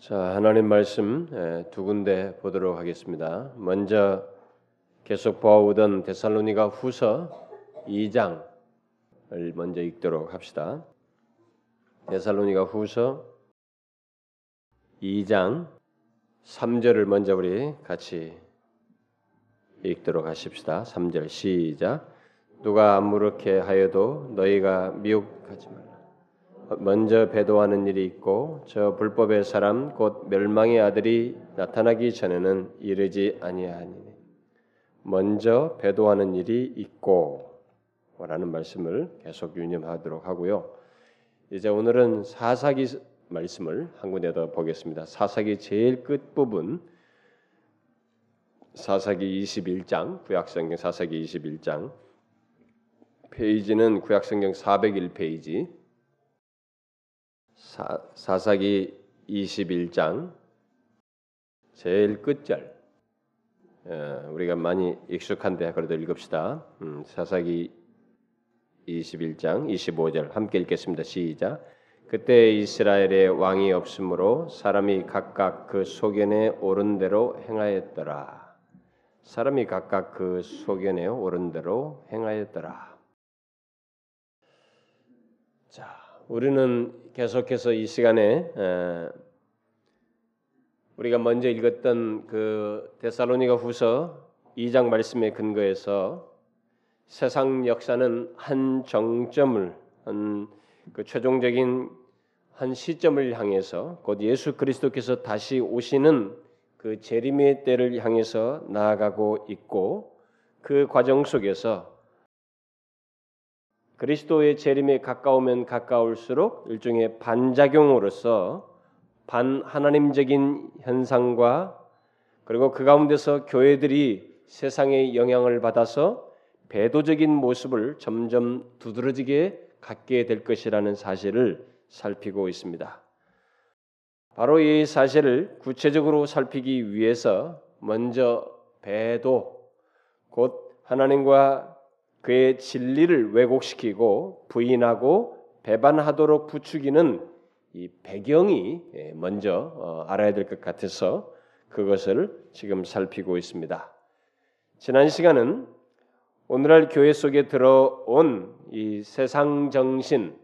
자, 하나님 말씀 예, 두 군데 보도록 하겠습니다. 먼저 계속 보아오던 데살로니가 후서 2장을 먼저 읽도록 합시다. 데살로니가 후서 2장 3절을 먼저 우리 같이 읽도록 하십시다. 3절 시작. 누가 아무렇게 하여도 너희가 미혹하지 말라. 먼저 배도하는 일이 있고 저 불법의 사람 곧 멸망의 아들이 나타나기 전에는 이르지 아니하니니 먼저 배도하는 일이 있고 라는 말씀을 계속 유념하도록 하고요. 이제 오늘은 사사기 말씀을 한 군데 더 보겠습니다. 사사기 제일 끝 부분 사사기 21장 구약성경 사사기 21장 페이지는 구약성경 401페이지 사, 사사기 21장 제일 끝절 어, 우리가 많이 익숙한데 그래도 읽읍시다. 음, 사사기 21장 25절 함께 읽겠습니다. 시작. 그때 이스라엘에 왕이 없으므로 사람이 각각 그 소견에 오른 대로 행하였더라. 사람이 각각 그 소견에 오른 대로 행하였더라. 자, 우리는 계속해서 이 시간에 우리가 먼저 읽었던 그 데살로니가 후서 2장 말씀에 근거해서 세상 역사는 한 정점을 한 그 최종적인 한 시점을 향해서 곧 예수 그리스도께서 다시 오시는 그 재림의 때를 향해서 나아가고 있고 그 과정 속에서 그리스도의 재림에 가까우면 가까울수록 일종의 반작용으로서 반 하나님적인 현상과 그리고 그 가운데서 교회들이 세상의 영향을 받아서 배도적인 모습을 점점 두드러지게 갖게 될 것이라는 사실을 살피고 있습니다. 바로 이 사실을 구체적으로 살피기 위해서 먼저 배도 곧 하나님과 그의 진리를 왜곡시키고 부인하고 배반하도록 부추기는 이 배경이 예, 먼저 어, 알아야 될 것 같아서 그것을 지금 살피고 있습니다. 지난 시간은 오늘날 교회 속에 들어온 이 세상 정신,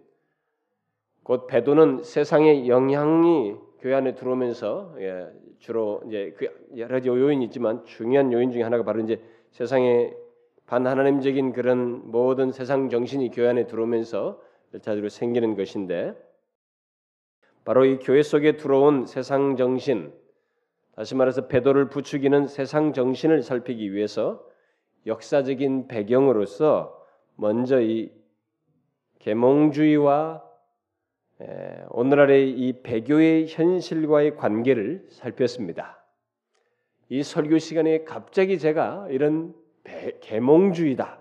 곧 배도는 세상의 영향이 교회 안에 들어오면서 예, 주로 이제 그 여러 가지 요인이 있지만 중요한 요인 중에 하나가 바로 이제 세상의 반하나님적인 그런 모든 세상 정신이 교회 안에 들어오면서 일차적으로 생기는 것인데 바로 이 교회 속에 들어온 세상 정신 다시 말해서 배도를 부추기는 세상 정신을 살피기 위해서 역사적인 배경으로서 먼저 이 계몽주의와 오늘날의 이 배교의 현실과의 관계를 살폈습니다. 이 설교 시간에 갑자기 제가 이런 계몽주의다.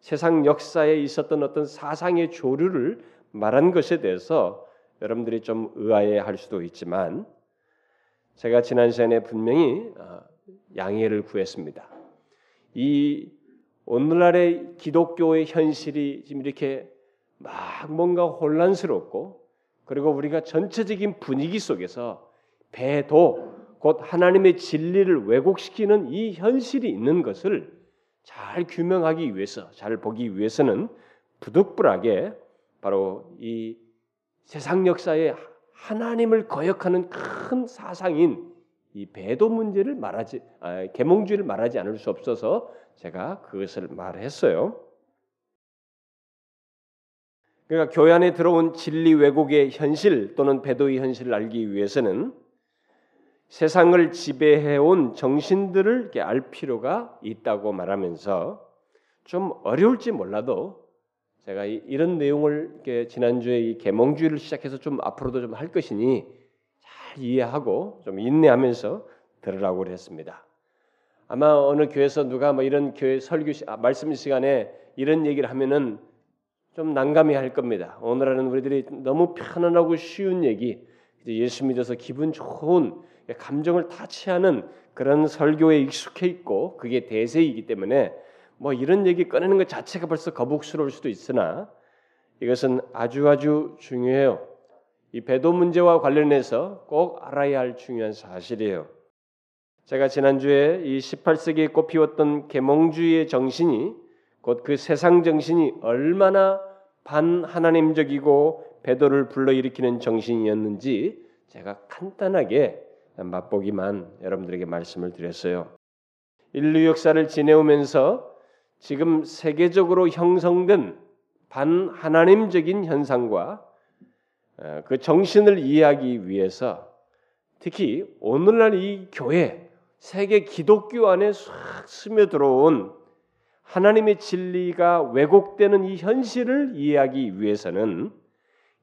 세상 역사에 있었던 어떤 사상의 조류를 말한 것에 대해서 여러분들이 좀 의아해할 수도 있지만 제가 지난 시간에 분명히 어, 양해를 구했습니다. 이 오늘날의 기독교의 현실이 지금 이렇게 막 뭔가 혼란스럽고 그리고 우리가 전체적인 분위기 속에서 배도 곧 하나님의 진리를 왜곡시키는 이 현실이 있는 것을 잘 규명하기 위해서, 잘 보기 위해서는 부득불하게 바로 이 세상 역사에 하나님을 거역하는 큰 사상인 이 배도 문제를 말하지 아, 계몽주의를 말하지 않을 수 없어서 제가 그것을 말했어요. 그러니까 교회 안에 들어온 진리 왜곡의 현실 또는 배도의 현실을 알기 위해서는 세상을 지배해온 정신들을 알 필요가 있다고 말하면서 좀 어려울지 몰라도 제가 이런 내용을 지난주에 이 계몽주의를 시작해서 좀 앞으로도 좀 할 것이니 잘 이해하고 좀 인내하면서 들으라고 했습니다. 아마 어느 교회에서 누가 뭐 이런 교회 설교 시, 아, 말씀 시간에 이런 얘기를 하면은 좀 난감해 할 겁니다. 오늘날은 우리들이 너무 편안하고 쉬운 얘기, 예수 믿어서 기분 좋은 감정을 타치하는 그런 설교에 익숙해 있고 그게 대세이기 때문에 뭐 이런 얘기 꺼내는 것 자체가 벌써 거북스러울 수도 있으나 이것은 아주 아주 중요해요. 이 배도 문제와 관련해서 꼭 알아야 할 중요한 사실이에요. 제가 지난주에 이 18세기에 꽃피웠던 계몽주의의 정신이 곧 그 세상 정신이 얼마나 반하나님적이고 배도를 불러일으키는 정신이었는지 제가 간단하게 맛보기만 여러분들에게 말씀을 드렸어요. 인류 역사를 지내오면서 지금 세계적으로 형성된 반하나님적인 현상과 어, 그 정신을 이해하기 위해서 특히 오늘날 이 교회 세계 기독교 안에 싹 스며들어온 하나님의 진리가 왜곡되는 이 현실을 이해하기 위해서는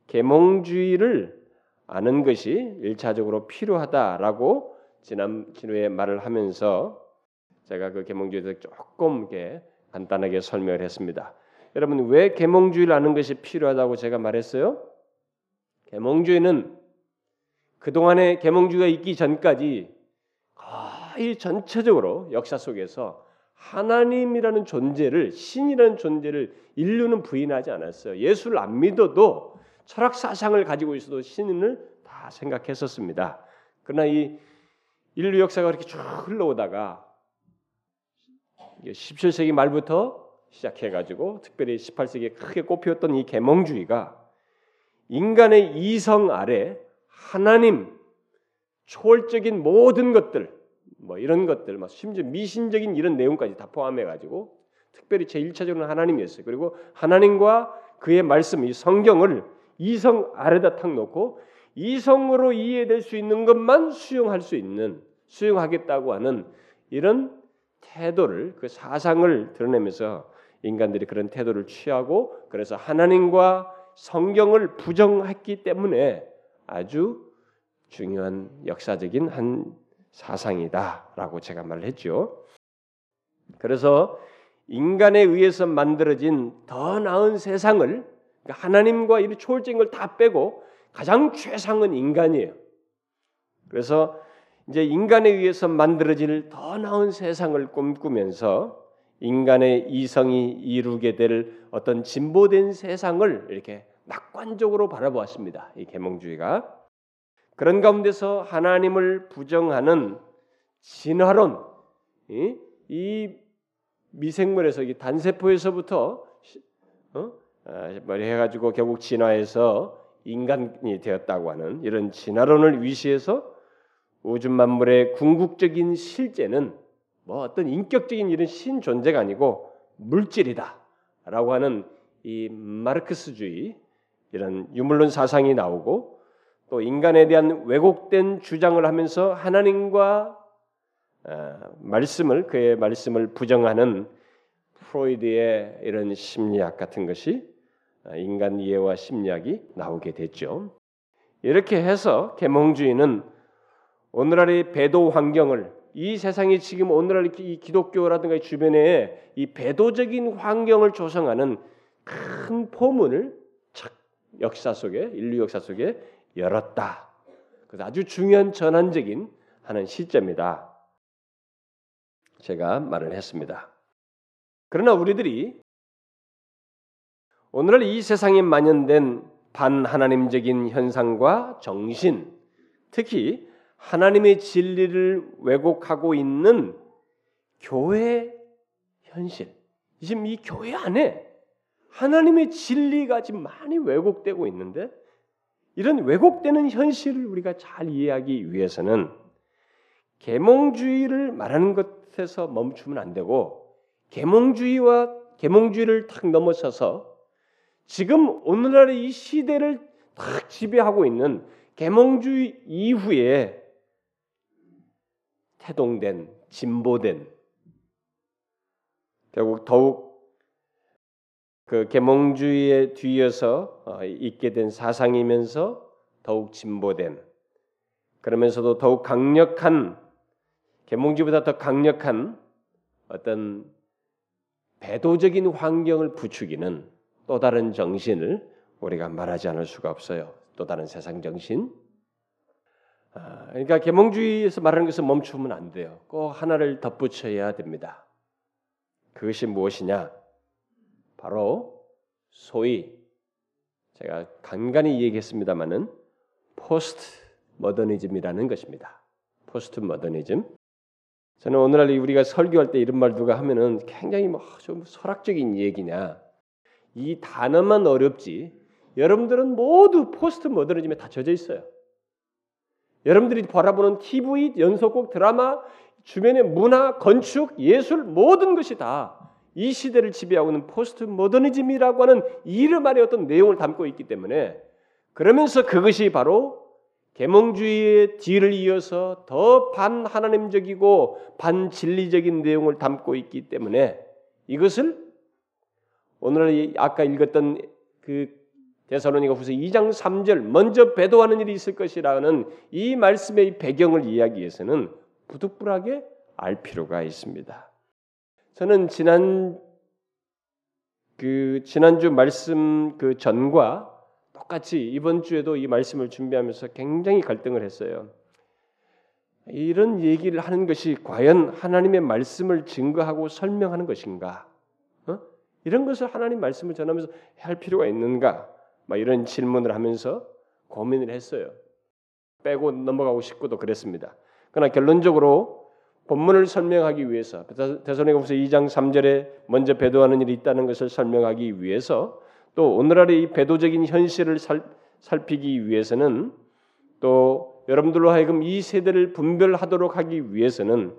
계몽주의를 아는 것이 일차적으로 필요하다라고 지난 기회에 말을 하면서 제가 그 계몽주의에 조금 이렇게 간단하게 설명을 했습니다. 여러분 왜 계몽주의를 아는 것이 필요하다고 제가 말했어요? 계몽주의는 그동안의 계몽주의가 있기 전까지 거의 전체적으로 역사 속에서 하나님이라는 존재를 신이라는 존재를 인류는 부인하지 않았어요. 예수를 안 믿어도 철학 사상을 가지고 있어도 신을 다 생각했었습니다. 그러나 이 인류 역사가 그렇게 쭉 흘러오다가 17세기 말부터 시작해가지고 특별히 18세기에 크게 꼽혔던 이 계몽주의가 인간의 이성 아래 하나님 초월적인 모든 것들 뭐 이런 것들, 막 심지어 미신적인 이런 내용까지 다 포함해 가지고 특별히 제 1차적으로는 하나님이었어요. 그리고 하나님과 그의 말씀, 이 성경을 이성 아래다 탁 놓고 이성으로 이해될 수 있는 것만 수용할 수 있는 수용하겠다고 하는 이런 태도를 그 사상을 드러내면서 인간들이 그런 태도를 취하고 그래서 하나님과 성경을 부정했기 때문에 아주 중요한 역사적인 한 사상이다라고 제가 말을 했죠. 그래서 인간에 의해서 만들어진 더 나은 세상을 그러니까 하나님과 이 초월적인 걸 다 빼고 가장 최상은 인간이에요. 그래서 이제 인간에 의해서 만들어질 더 나은 세상을 꿈꾸면서 인간의 이성이 이루게 될 어떤 진보된 세상을 이렇게 낙관적으로 바라보았습니다. 이 계몽주의가 그런 가운데서 하나님을 부정하는 진화론, 이, 이 미생물에서 이 단세포에서부터 어? 아, 머리 해가지고 결국 진화해서 인간이 되었다고 하는 이런 진화론을 위시해서 우주 만물의 궁극적인 실제는 뭐 어떤 인격적인 이런 신 존재가 아니고 물질이다라고 하는 이 마르크스주의 이런 유물론 사상이 나오고 또 인간에 대한 왜곡된 주장을 하면서 하나님과 어, 말씀을 그의 말씀을 부정하는 프로이드의 이런 심리학 같은 것이 어, 인간 이해와 심리학이 나오게 됐죠. 이렇게 해서 계몽주의는 오늘날의 배도 환경을 이 세상이 지금 오늘날 이 기독교라든가 주변에 이 배도적인 환경을 조성하는 큰 포문을 역사 속에 인류 역사 속에 열었다. 그래서 아주 중요한 전환적인 하는 시점이다. 제가 말을 했습니다. 그러나 우리들이 오늘날 이 세상에 만연된 반하나님적인 현상과 정신, 특히 하나님의 진리를 왜곡하고 있는 교회 현실, 지금 이 교회 안에 하나님의 진리가 지금 많이 왜곡되고 있는데 이런 왜곡되는 현실을 우리가 잘 이해하기 위해서는 계몽주의를 말하는 것에서 멈추면 안 되고 계몽주의와 계몽주의를 탁 넘어서서 지금 오늘날의 이 시대를 탁 지배하고 있는 계몽주의 이후에 태동된 진보된 결국 더욱 그 계몽주의에 뒤에서 어, 있게 된 사상이면서 더욱 진보된 그러면서도 더욱 강력한 계몽주의보다 더 강력한 어떤 배도적인 환경을 부추기는 또 다른 정신을 우리가 말하지 않을 수가 없어요. 또 다른 세상 정신. 아, 그러니까 계몽주의에서 말하는 것은 멈추면 안 돼요. 꼭 하나를 덧붙여야 됩니다. 그것이 무엇이냐? 바로 소위 제가 간간히 얘기했습니다마는 포스트 모더니즘이라는 것입니다. 포스트 모더니즘. 저는 오늘날 우리가 설교할 때 이런 말 누가 하면은 굉장히 뭐 좀 철학적인 얘기냐. 이 단어만 어렵지. 여러분들은 모두 포스트 모더니즘에 다 젖어 있어요. 여러분들이 바라보는 TV, 연속극, 드라마, 주변의 문화, 건축, 예술 모든 것이 다 이 시대를 지배하고 있는 포스트 모더니즘이라고 하는 이름 안에 어떤 내용을 담고 있기 때문에 그러면서 그것이 바로 계몽주의의 뒤를 이어서 더 반하나님적이고 반진리적인 내용을 담고 있기 때문에 이것을 오늘 아까 읽었던 그 데살로니가 후서 2장 3절 먼저 배도하는 일이 있을 것이라는 이 말씀의 배경을 이야기해서는 부득불하게 알 필요가 있습니다. 저는 지난 그 지난주 말씀 그 전과 똑같이 이번 주에도 이 말씀을 준비하면서 굉장히 갈등을 했어요. 이런 얘기를 하는 것이 과연 하나님의 말씀을 증거하고 설명하는 것인가? 어? 이런 것을 하나님 말씀을 전하면서 할 필요가 있는가? 막 이런 질문을 하면서 고민을 했어요. 빼고 넘어가고 싶고도 그랬습니다. 그러나 결론적으로 본문을 설명하기 위해서 대선의가후서 2장 3절에 먼저 배도하는 일이 있다는 것을 설명하기 위해서 또 오늘날의 이 배도적인 현실을 살, 살피기 위해서는 또 여러분들로 하여금 이 세대를 분별하도록 하기 위해서는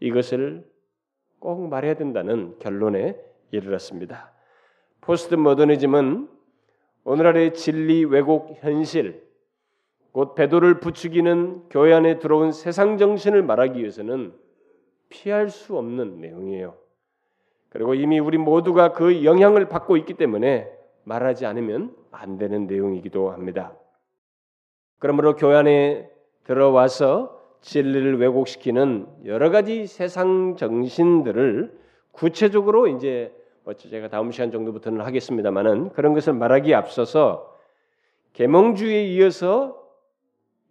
이것을 꼭 말해야 된다는 결론에 이르렀습니다. 포스트 모더니즘은 오늘날의 진리 왜곡 현실, 곧 배도를 부추기는 교회 안에 들어온 세상 정신을 말하기 위해서는 피할 수 없는 내용이에요. 그리고 이미 우리 모두가 그 영향을 받고 있기 때문에 말하지 않으면 안 되는 내용이기도 합니다. 그러므로 교회 안에 들어와서 진리를 왜곡시키는 여러 가지 세상 정신들을 구체적으로 이제 뭐 제가 다음 시간 정도부터는 하겠습니다만은 그런 것을 말하기에 앞서서 계몽주의에 이어서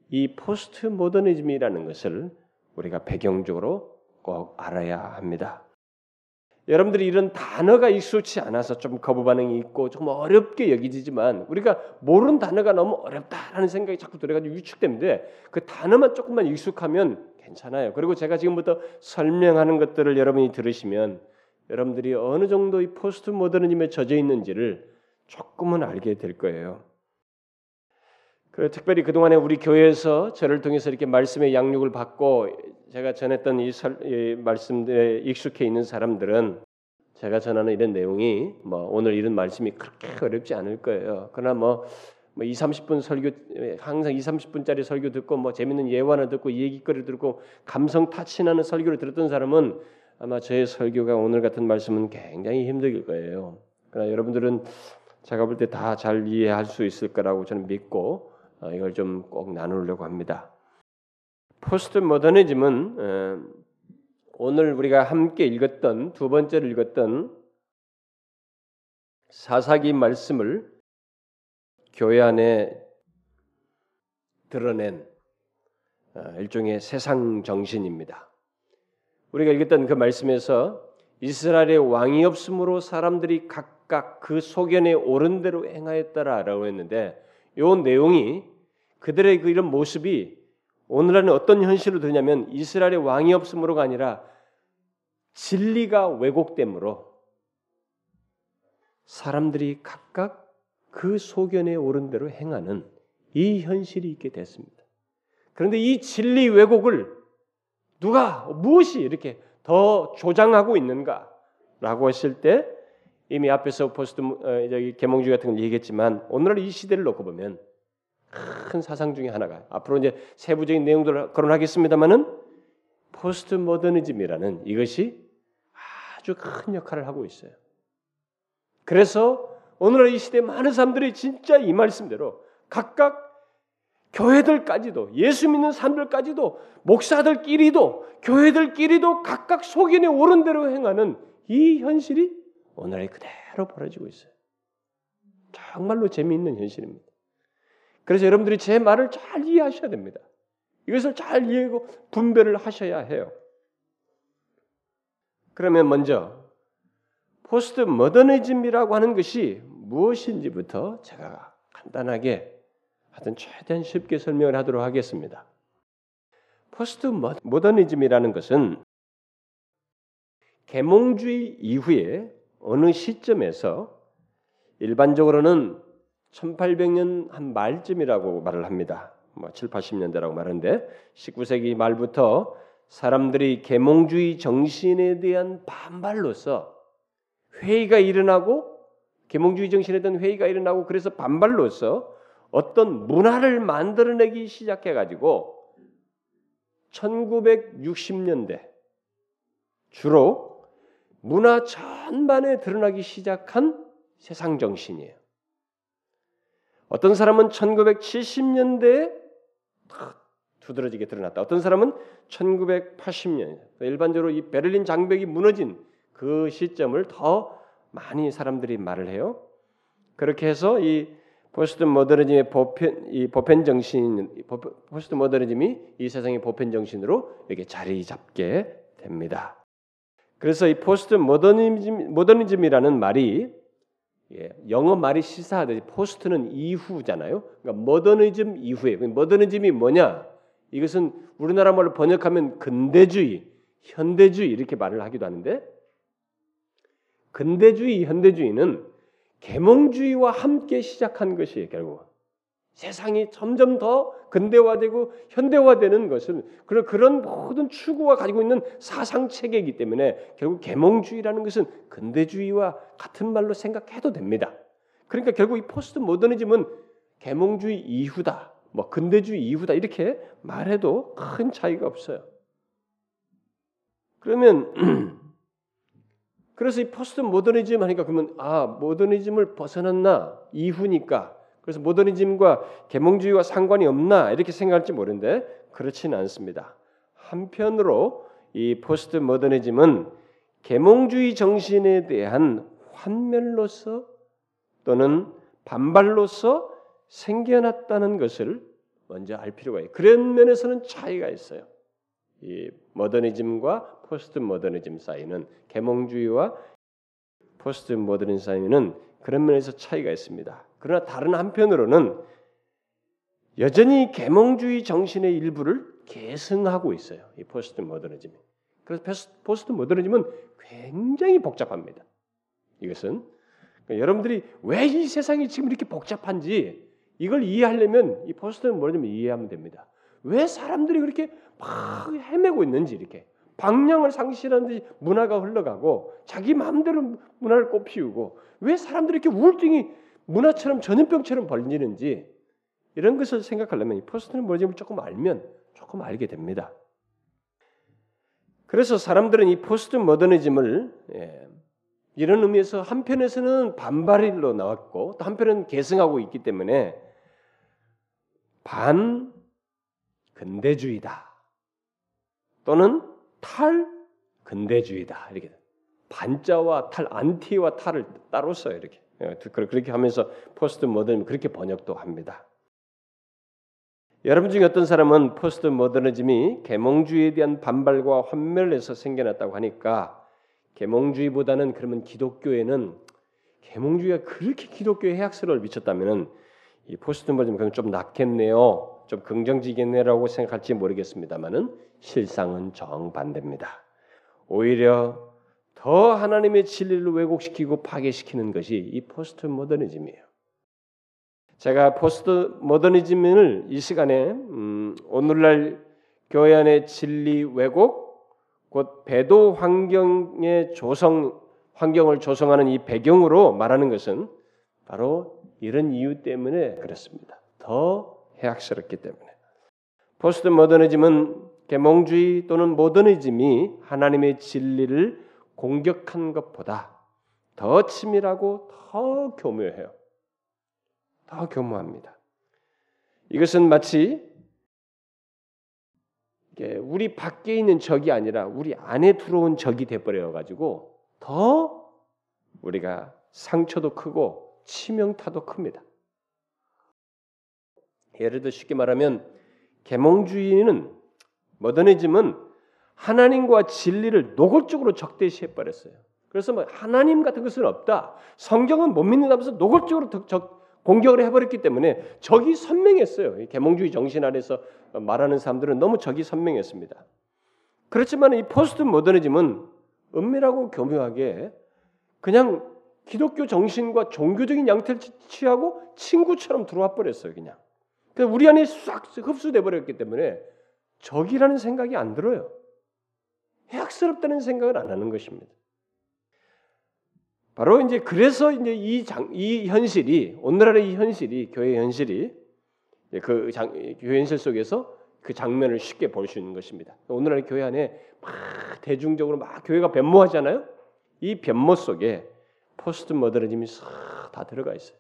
이 포스트 모더니즘이라는 것을 우리가 배경적으로 꼭 알아야 합니다. 여러분들이 이런 단어가 익숙치 않아서 좀 거부 반응이 있고 좀 어렵게 여기지만 우리가 모르는 단어가 너무 어렵다라는 생각이 자꾸 들어가지고 위축되는데 그 단어만 조금만 익숙하면 괜찮아요. 그리고 제가 지금부터 설명하는 것들을 여러분이 들으시면 여러분들이 어느 정도 이 포스트 모더니즘에 젖어 있는지를 조금은 알게 될 거예요. 그 특별히 그동안에 우리 교회에서 저를 통해서 이렇게 말씀의 양육을 받고 제가 전했던 이, 설, 이 말씀들에 익숙해 있는 사람들은 제가 전하는 이런 내용이 뭐 오늘 이런 말씀이 그렇게 어렵지 않을 거예요. 그러나 뭐, 뭐 2, 30분 설교 항상 2, 30분짜리 설교 듣고 뭐 재밌는 예화를 듣고 얘기거리 듣고 감성 타치나는 설교를 들었던 사람은 아마 저의 설교가 오늘 같은 말씀은 굉장히 힘들 거예요. 그러나 여러분들은 제가 볼 때 다 잘 이해할 수 있을 거라고 저는 믿고 어, 이걸 좀 꼭 나누려고 합니다. 포스트 모더니즘은 오늘 우리가 함께 읽었던 두 번째로 읽었던 사사기 말씀을 교회 안에 드러낸 어, 일종의 세상 정신입니다. 우리가 읽었던 그 말씀에서 이스라엘의 왕이 없으므로 사람들이 각각 그 소견에 옳은 대로 행하였다라고 했는데 이 내용이 그들의 그 이런 모습이 오늘날은 어떤 현실로 되냐면 이스라엘의 왕이 없으므로가 아니라 진리가 왜곡됨으로 사람들이 각각 그 소견에 옳은 대로 행하는 이 현실이 있게 됐습니다. 그런데 이 진리 왜곡을 누가 무엇이 이렇게 더 조장하고 있는가라고 했을 때 이미 앞에서 포스트 어, 여기 계몽주의 같은 걸 얘기했지만 오늘날 이 시대를 놓고 보면 큰 사상 중에 하나가 앞으로 이제 세부적인 내용들을 거론하겠습니다만은 포스트 모더니즘이라는 이것이 아주 큰 역할을 하고 있어요. 그래서 오늘날 이 시대 많은 사람들이 진짜 이 말씀대로 각각 교회들까지도 예수 믿는 사람들까지도 목사들끼리도 교회들끼리도 각각 속인에 옳은 대로 행하는 이 현실이 오늘에 그대로 벌어지고 있어요. 정말로 재미있는 현실입니다. 그래서 여러분들이 제 말을 잘 이해하셔야 됩니다. 이것을 잘 이해하고 분별을 하셔야 해요. 그러면 먼저 포스트 모더니즘이라고 하는 것이 무엇인지부터 제가 간단하게 하여튼 최대한 쉽게 설명을 하도록 하겠습니다. 포스트 모더니즘이라는 것은 계몽주의 이후에 어느 시점에서 일반적으로는 1800년 한 말쯤이라고 말을 합니다. 뭐 7, 80년대라고 말하는데 19세기 말부터 사람들이 계몽주의 정신에 대한 반발로서 회의가 일어나고 계몽주의 정신에 대한 회의가 일어나고 그래서 반발로서 어떤 문화를 만들어내기 시작해 가지고 1960년대 주로 문화 전반에 드러나기 시작한 세상 정신이에요. 어떤 사람은 1970년대에 두드러지게 드러났다. 어떤 사람은 1980년 일반적으로 이 베를린 장벽이 무너진 그 시점을 더 많이 사람들이 말을 해요. 그렇게 해서 이 포스트 모더니즘의 보편 이 보편 정신 포스트 모더니즘이 이 세상의 보편 정신으로 이렇게 자리 잡게 됩니다. 그래서 이 포스트 모더니즘 모더니즘이라는 말이 예, 영어 말이 시사하듯이 포스트는 이후잖아요. 그러니까 모더니즘 이후에 모더니즘이 뭐냐? 이것은 우리나라 말로 번역하면 근대주의, 현대주의 이렇게 말을 하기도 하는데 근대주의, 현대주의는 계몽주의와 함께 시작한 것이에요. 결국 세상이 점점 더 근대화되고 현대화되는 것은 그런 그런 모든 추구가 가지고 있는 사상 체계이기 때문에 결국 계몽주의라는 것은 근대주의와 같은 말로 생각해도 됩니다. 그러니까 결국 이 포스트 모더니즘은 계몽주의 이후다, 뭐 근대주의 이후다 이렇게 말해도 큰 차이가 없어요. 그러면 그래서 이 포스트 모더니즘 하니까 그러면 아 모더니즘을 벗어났나 이후니까 그래서 모더니즘과 계몽주의와 상관이 없나 이렇게 생각할지 모르는데 그렇지는 않습니다. 한편으로 이 포스트 모더니즘은 계몽주의 정신에 대한 환멸로서 또는 반발로서 생겨났다는 것을 먼저 알 필요가 있어요. 그런 면에서는 차이가 있어요. 이 모더니즘과 포스트 모더니즘 사이는 계몽주의와 포스트 모더니즘 사이는 그런 면에서 차이가 있습니다. 그러나 다른 한편으로는 여전히 계몽주의 정신의 일부를 계승하고 있어요. 이 포스트 모더니즘이. 그래서 포스트 모더니즘은 굉장히 복잡합니다. 이것은 그러니까 여러분들이 왜 이 세상이 지금 이렇게 복잡한지 이걸 이해하려면 이 포스트 모더니즘을 이해하면 됩니다. 왜 사람들이 그렇게 막 헤매고 있는지 이렇게 방향을 상실하는 듯이 문화가 흘러가고 자기 마음대로 문화를 꽃피우고 왜 사람들이 이렇게 우울증이 문화처럼 전염병처럼 번지는지 이런 것을 생각하려면 이 포스트 모더니즘 조금 알면 조금 알게 됩니다. 그래서 사람들은 이 포스트 모더니즘을 예, 이런 의미에서 한편에서는 반발로 나왔고 또 한편은 계승하고 있기 때문에 반 근대주의다 또는 탈 근대주의다 이렇게 반자와 탈 안티와 탈을 따로 써요 이렇게 예, 그렇게 하면서 포스트 모더니즘 그렇게 번역도 합니다. 여러분 중에 어떤 사람은 포스트 모더니즘이 계몽주의에 대한 반발과 환멸에서 생겨났다고 하니까 계몽주의보다는 그러면 기독교에는 계몽주의가 그렇게 기독교에 해악스러움을 미쳤다면은 이 포스트 모더니즘은 좀 낫겠네요. 좀 긍정적이겠네라고 생각할지 모르겠습니다만은 실상은 정반대입니다. 오히려 더 하나님의 진리를 왜곡시키고 파괴시키는 것이 이 포스트 모더니즘이에요. 제가 포스트 모더니즘을 이 시간에 음, 오늘날 교회 안의 진리 왜곡, 곧 배도 환경의 조성 환경을 조성하는 이 배경으로 말하는 것은 바로 이런 이유 때문에 그렇습니다. 더 해악스럽기 때문에 포스트 모더니즘은 계몽주의 또는 모더니즘이 하나님의 진리를 공격한 것보다 더 치밀하고 더 교묘해요. 더 교묘합니다. 이것은 마치 우리 밖에 있는 적이 아니라 우리 안에 들어온 적이 돼버려 가지고 더 우리가 상처도 크고 치명타도 큽니다. 예를 들어 쉽게 말하면 계몽주의는 모더니즘은 하나님과 진리를 노골적으로 적대시해 버렸어요. 그래서 뭐 하나님 같은 것은 없다. 성경은 못 믿는다면서 노골적으로 적, 공격을 해버렸기 때문에 적이 선명했어요. 계몽주의 정신 아래서 말하는 사람들은 너무 적이 선명했습니다. 그렇지만 이 포스트 모더니즘은 은밀하고 교묘하게 그냥 기독교 정신과 종교적인 양태를 취하고 친구처럼 들어와 버렸어요. 그냥. 그래서 우리 안에 싹 흡수돼 버렸기 때문에 적이라는 생각이 안 들어요. 해악스럽다는 생각을 안 하는 것입니다. 바로 이제 그래서 이제 이, 장, 이 현실이 오늘날의 이 현실이 교회 현실이 그 장, 교회 현실 속에서 그 장면을 쉽게 볼 수 있는 것입니다. 오늘날 교회 안에 막 대중적으로 막 교회가 변모하잖아요. 이 변모 속에 포스트 모더니즘이 싹 다 들어가 있어요.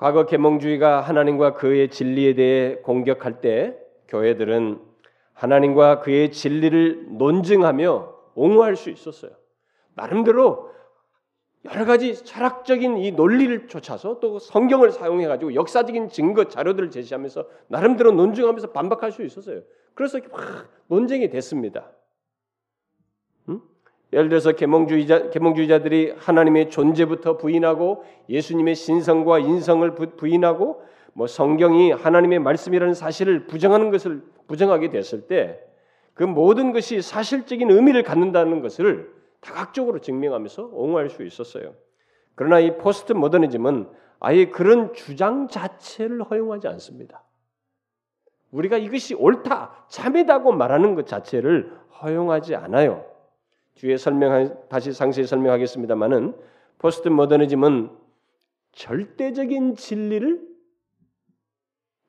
과거 계몽주의가 하나님과 그의 진리에 대해 공격할 때 교회들은 하나님과 그의 진리를 논증하며 옹호할 수 있었어요. 나름대로 여러 가지 철학적인 이 논리를 쫓아서 또 성경을 사용해 가지고 역사적인 증거 자료들을 제시하면서 나름대로 논증하면서 반박할 수 있었어요. 그래서 막 논쟁이 됐습니다. 음? 예를 들어서 계몽주의자 계몽주의자들이 하나님의 존재부터 부인하고 예수님의 신성과 인성을 부인하고 뭐 성경이 하나님의 말씀이라는 사실을 부정하는 것을 부정하게 됐을 때 그 모든 것이 사실적인 의미를 갖는다는 것을 다각적으로 증명하면서 옹호할 수 있었어요. 그러나 이 포스트 모더니즘은 아예 그런 주장 자체를 허용하지 않습니다. 우리가 이것이 옳다, 참이다고 말하는 것 자체를 허용하지 않아요. 뒤에 설명 다시 상세히 설명하겠습니다만은 포스트 모더니즘은 절대적인 진리를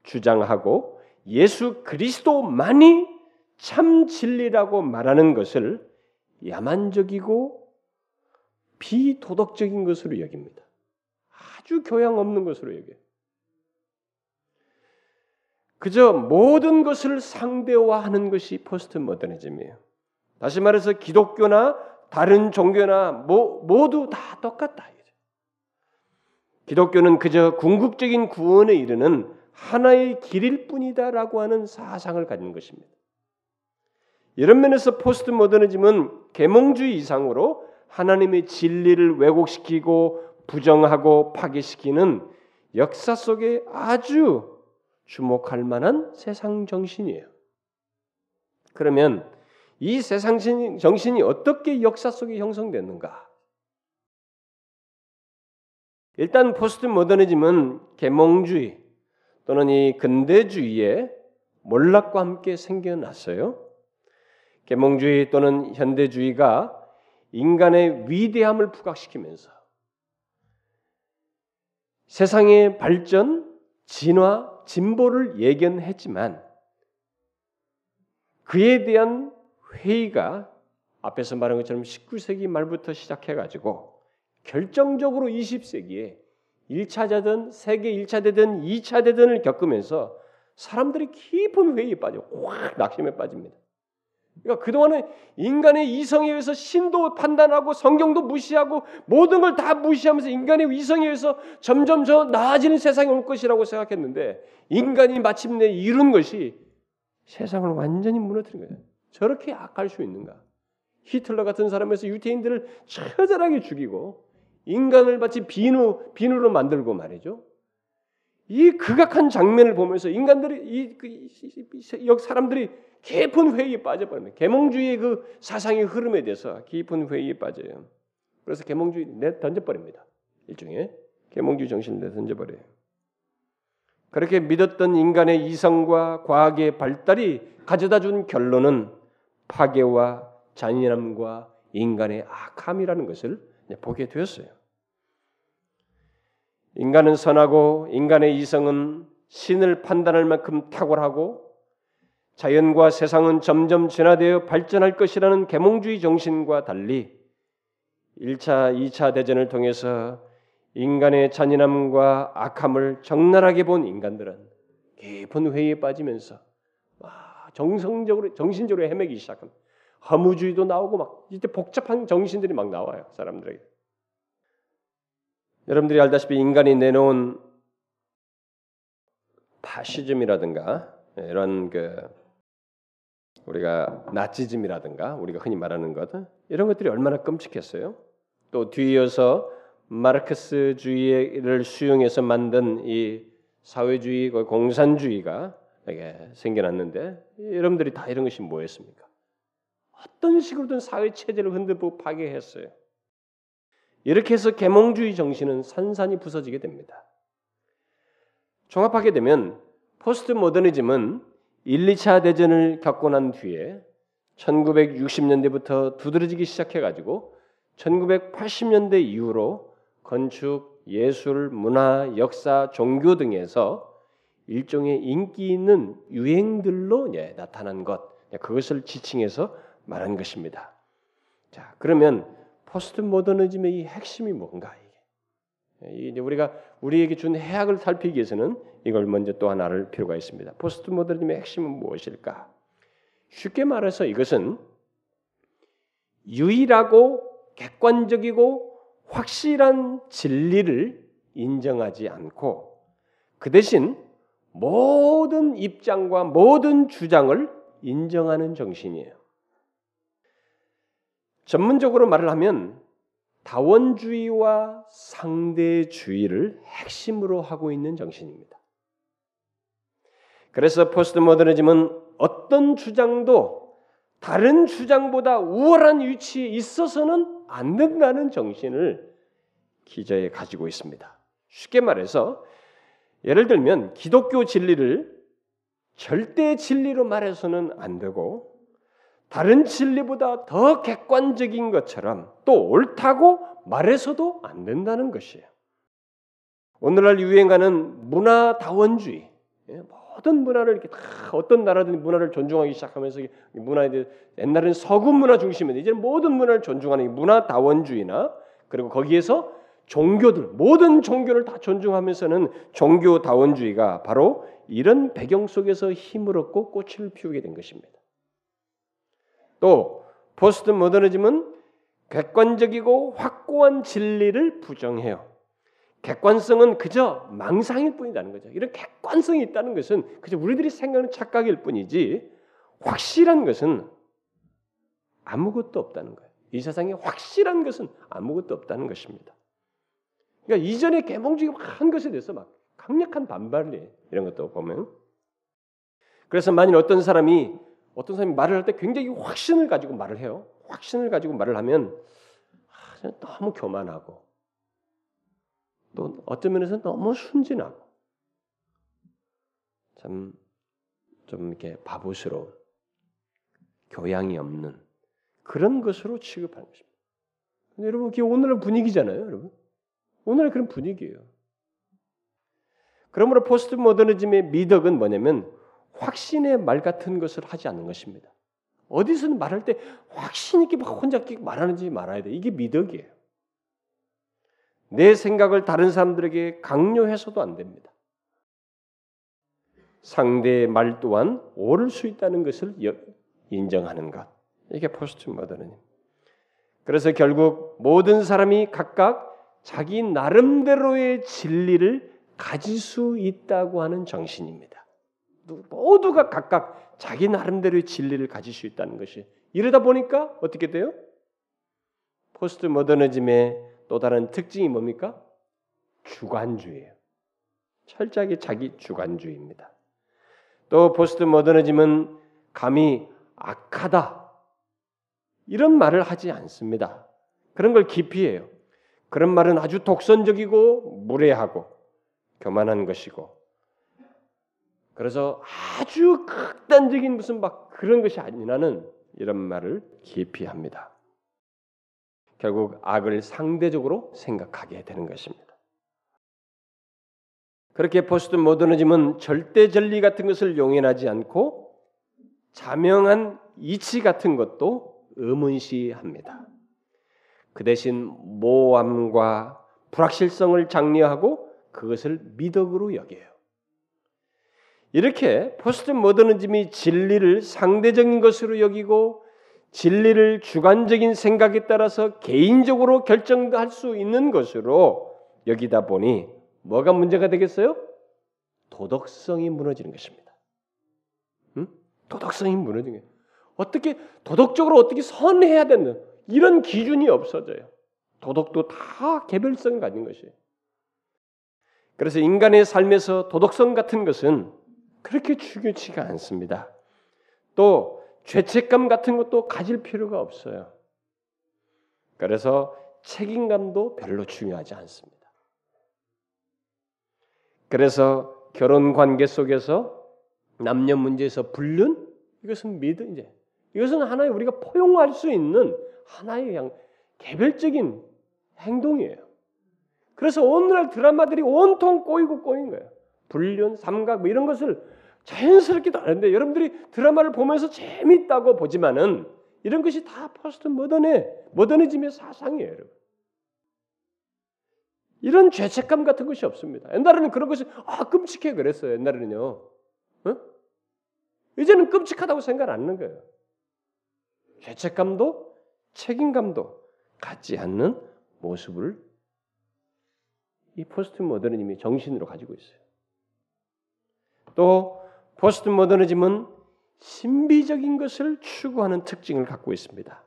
주장하고 예수 그리스도만이 참 진리라고 말하는 것을 야만적이고 비도덕적인 것으로 여깁니다. 아주 교양 없는 것으로 여겨요. 그저 모든 것을 상대화하는 것이 포스트 모더니즘이에요. 다시 말해서 기독교나 다른 종교나 모, 모두 다 똑같다. 기독교는 그저 궁극적인 구원에 이르는 하나의 길일 뿐이다라고 하는 사상을 가진 것입니다. 이런 면에서 포스트 모더니즘은 계몽주의 이상으로 하나님의 진리를 왜곡시키고 부정하고 파괴시키는 역사 속에 아주 주목할 만한 세상 정신이에요. 그러면 이 세상 정신이 어떻게 역사 속에 형성됐는가? 일단 포스트 모더니즘은 계몽주의 또는 이 근대주의의 몰락과 함께 생겨났어요. 계몽주의 또는 현대주의가 인간의 위대함을 부각시키면서 세상의 발전, 진화, 진보를 예견했지만 그에 대한 회의가 앞에서 말한 것처럼 19세기 말부터 시작해 가지고 결정적으로 20세기에 1차자든 세계 1차 대든 2차 대든을 겪으면서 사람들이 깊은 회의에 빠져 확 낙심에 빠집니다. 그러니까 그동안은 인간의 이성에 의해서 신도 판단하고 성경도 무시하고 모든 걸 다 무시하면서 인간의 이성에 의해서 점점 저 나아지는 세상이 올 것이라고 생각했는데 인간이 마침내 이룬 것이 세상을 완전히 무너뜨린 거예요. 저렇게 악할 수 있는가? 히틀러 같은 사람에서 유태인들을 처절하게 죽이고 인간을 마치 비누 비누로 만들고 말이죠. 이 극악한 장면을 보면서 인간들이 이, 그, 이 사람들이 깊은 회의에 빠져버립니다. 계몽주의의 그 사상의 흐름에 대해서 깊은 회의에 빠져요. 그래서 계몽주의 내 던져버립니다. 일종의 계몽주의 정신을 내 던져버려요. 그렇게 믿었던 인간의 이성과 과학의 발달이 가져다 준 결론은 파괴와 잔인함과 인간의 악함이라는 것을 보게 되었어요. 인간은 선하고 인간의 이성은 신을 판단할 만큼 탁월하고 자연과 세상은 점점 진화되어 발전할 것이라는 계몽주의 정신과 달리 1차, 2차 대전을 통해서 인간의 잔인함과 악함을 적나라하게 본 인간들은 깊은 회의에 빠지면서 정성적으로 정신적으로 헤매기 시작합니다. 허무주의도 나오고 막 이때 복잡한 정신들이 막 나와요 사람들에게. 여러분들이 알다시피 인간이 내놓은 파시즘이라든가 이런 그 우리가 나치즘이라든가 우리가 흔히 말하는 것 이런 것들이 얼마나 끔찍했어요. 또 뒤이어서 마르크스주의를 수용해서 만든 이 사회주의, 공산주의가 이게 생겨났는데 여러분들이 다 이런 것이 뭐였습니까? 어떤 식으로든 사회 체제를 흔들고 파괴했어요. 이렇게 해서 계몽주의 정신은 산산이 부서지게 됩니다. 종합하게 되면 포스트 모더니즘은 1, 2차 대전을 겪고 난 뒤에 1960년대부터 두드러지기 시작해가지고 1980년대 이후로 건축, 예술, 문화, 역사, 종교 등에서 일종의 인기 있는 유행들로 예, 나타난 것, 예, 그것을 지칭해서 말한 것입니다. 자, 그러면 포스트 모더니즘의 이 핵심이 뭔가 이게 우리가 우리에게 준 해악을 살피기 위해서는 이걸 먼저 또 하나 알 필요가 있습니다. 포스트 모더니즘의 핵심은 무엇일까? 쉽게 말해서 이것은 유일하고 객관적이고 확실한 진리를 인정하지 않고 그 대신 모든 입장과 모든 주장을 인정하는 정신이에요. 전문적으로 말을 하면 다원주의와 상대주의를 핵심으로 하고 있는 정신입니다. 그래서 포스트 모더니즘은 어떤 주장도 다른 주장보다 우월한 위치에 있어서는 안 된다는 정신을 기저에 가지고 있습니다. 쉽게 말해서 예를 들면 기독교 진리를 절대 진리로 말해서는 안 되고 다른 진리보다 더 객관적인 것처럼 또 옳다고 말해서도 안 된다는 것이에요. 오늘날 유행하는 문화다원주의, 예, 모든 문화를 이렇게 다 어떤 나라든 문화를 존중하기 시작하면서 문화에 대해 옛날에는 서구 문화 중심인데 이제 모든 문화를 존중하는 문화다원주의나 그리고 거기에서 종교들 모든 종교를 다 존중하면서는 종교다원주의가 바로 이런 배경 속에서 힘을 얻고 꽃을 피우게 된 것입니다. 또 포스트 모더니즘은 객관적이고 확고한 진리를 부정해요. 객관성은 그저 망상일 뿐이라는 거죠. 이런 객관성이 있다는 것은 그저 우리들이 생각하는 착각일 뿐이지 확실한 것은 아무것도 없다는 거예요. 이 세상에 확실한 것은 아무것도 없다는 것입니다. 그러니까 이전에 개몽주의 한 것에 대해서 막 강력한 반발이 이런 것도 보면 그래서 만일 어떤 사람이 어떤 사람이 말을 할 때 굉장히 확신을 가지고 말을 해요. 확신을 가지고 말을 하면 아, 너무 교만하고 또 어떤 면에서 너무 순진하고 참 좀 이렇게 바보스러운 교양이 없는 그런 것으로 취급하는 것입니다. 여러분 이게 오늘의 분위기잖아요, 여러분. 오늘의 그런 분위기예요. 그러므로 포스트 모더니즘의 미덕은 뭐냐면 확신의 말 같은 것을 하지 않는 것입니다. 어디서는 말할 때 확신 있게 막 혼자 말하는지 말아야 돼. 이게 미덕이에요. 내 생각을 다른 사람들에게 강요해서도 안 됩니다. 상대의 말 또한 옳을 수 있다는 것을 인정하는 것. 이게 포스트 모더니즘. 그래서 결국 모든 사람이 각각 자기 나름대로의 진리를 가질 수 있다고 하는 정신입니다. 모두가 각각 자기 나름대로의 진리를 가질 수 있다는 것이 이러다 보니까 어떻게 돼요? 포스트 모더니즘의 또 다른 특징이 뭡니까? 주관주의예요. 철저하게 자기 주관주의입니다. 또 포스트 모더니즘은 감히 악하다 이런 말을 하지 않습니다. 그런 걸 기피해요. 그런 말은 아주 독선적이고 무례하고 교만한 것이고 그래서 아주 극단적인 무슨 막 그런 것이 아니라는 이런 말을 기피합니다. 결국 악을 상대적으로 생각하게 되는 것입니다. 그렇게 포스트 모더니즘은 절대 진리 같은 것을 용인하지 않고 자명한 이치 같은 것도 의문시합니다. 그 대신 모함과 불확실성을 장려하고 그것을 미덕으로 여겨요. 이렇게 포스트 모더니즘이 진리를 상대적인 것으로 여기고 진리를 주관적인 생각에 따라서 개인적으로 결정할 수 있는 것으로 여기다 보니 뭐가 문제가 되겠어요? 도덕성이 무너지는 것입니다. 응? 도덕성이 무너지는 거예요. 어떻게 도덕적으로 어떻게 선해야 되는 이런 기준이 없어져요. 도덕도 다 개별성 가진 것이에요. 그래서 인간의 삶에서 도덕성 같은 것은 그렇게 중요치가 않습니다. 또 죄책감 같은 것도 가질 필요가 없어요. 그래서 책임감도 별로 중요하지 않습니다. 그래서 결혼 관계 속에서 남녀 문제에서 불륜 이것은 미드 이제 이것은 하나의 우리가 포용할 수 있는 하나의 그냥 개별적인 행동이에요. 그래서 오늘날 드라마들이 온통 꼬이고 꼬인 거예요. 불륜, 삼각 뭐 이런 것을 자연스럽게도 아는데 여러분들이 드라마를 보면서 재밌다고 보지만은 이런 것이 다 포스트 모던의 모더니즘의 사상이에요, 여러분. 이런 죄책감 같은 것이 없습니다. 옛날에는 그런 것이 아 끔찍해 그랬어요. 옛날에는요. 어? 이제는 끔찍하다고 생각 안 하는 거예요. 죄책감도 책임감도 갖지 않는 모습을 이 포스트 모더니즘이 정신으로 가지고 있어요. 또 포스트 모더니즘은 신비적인 것을 추구하는 특징을 갖고 있습니다.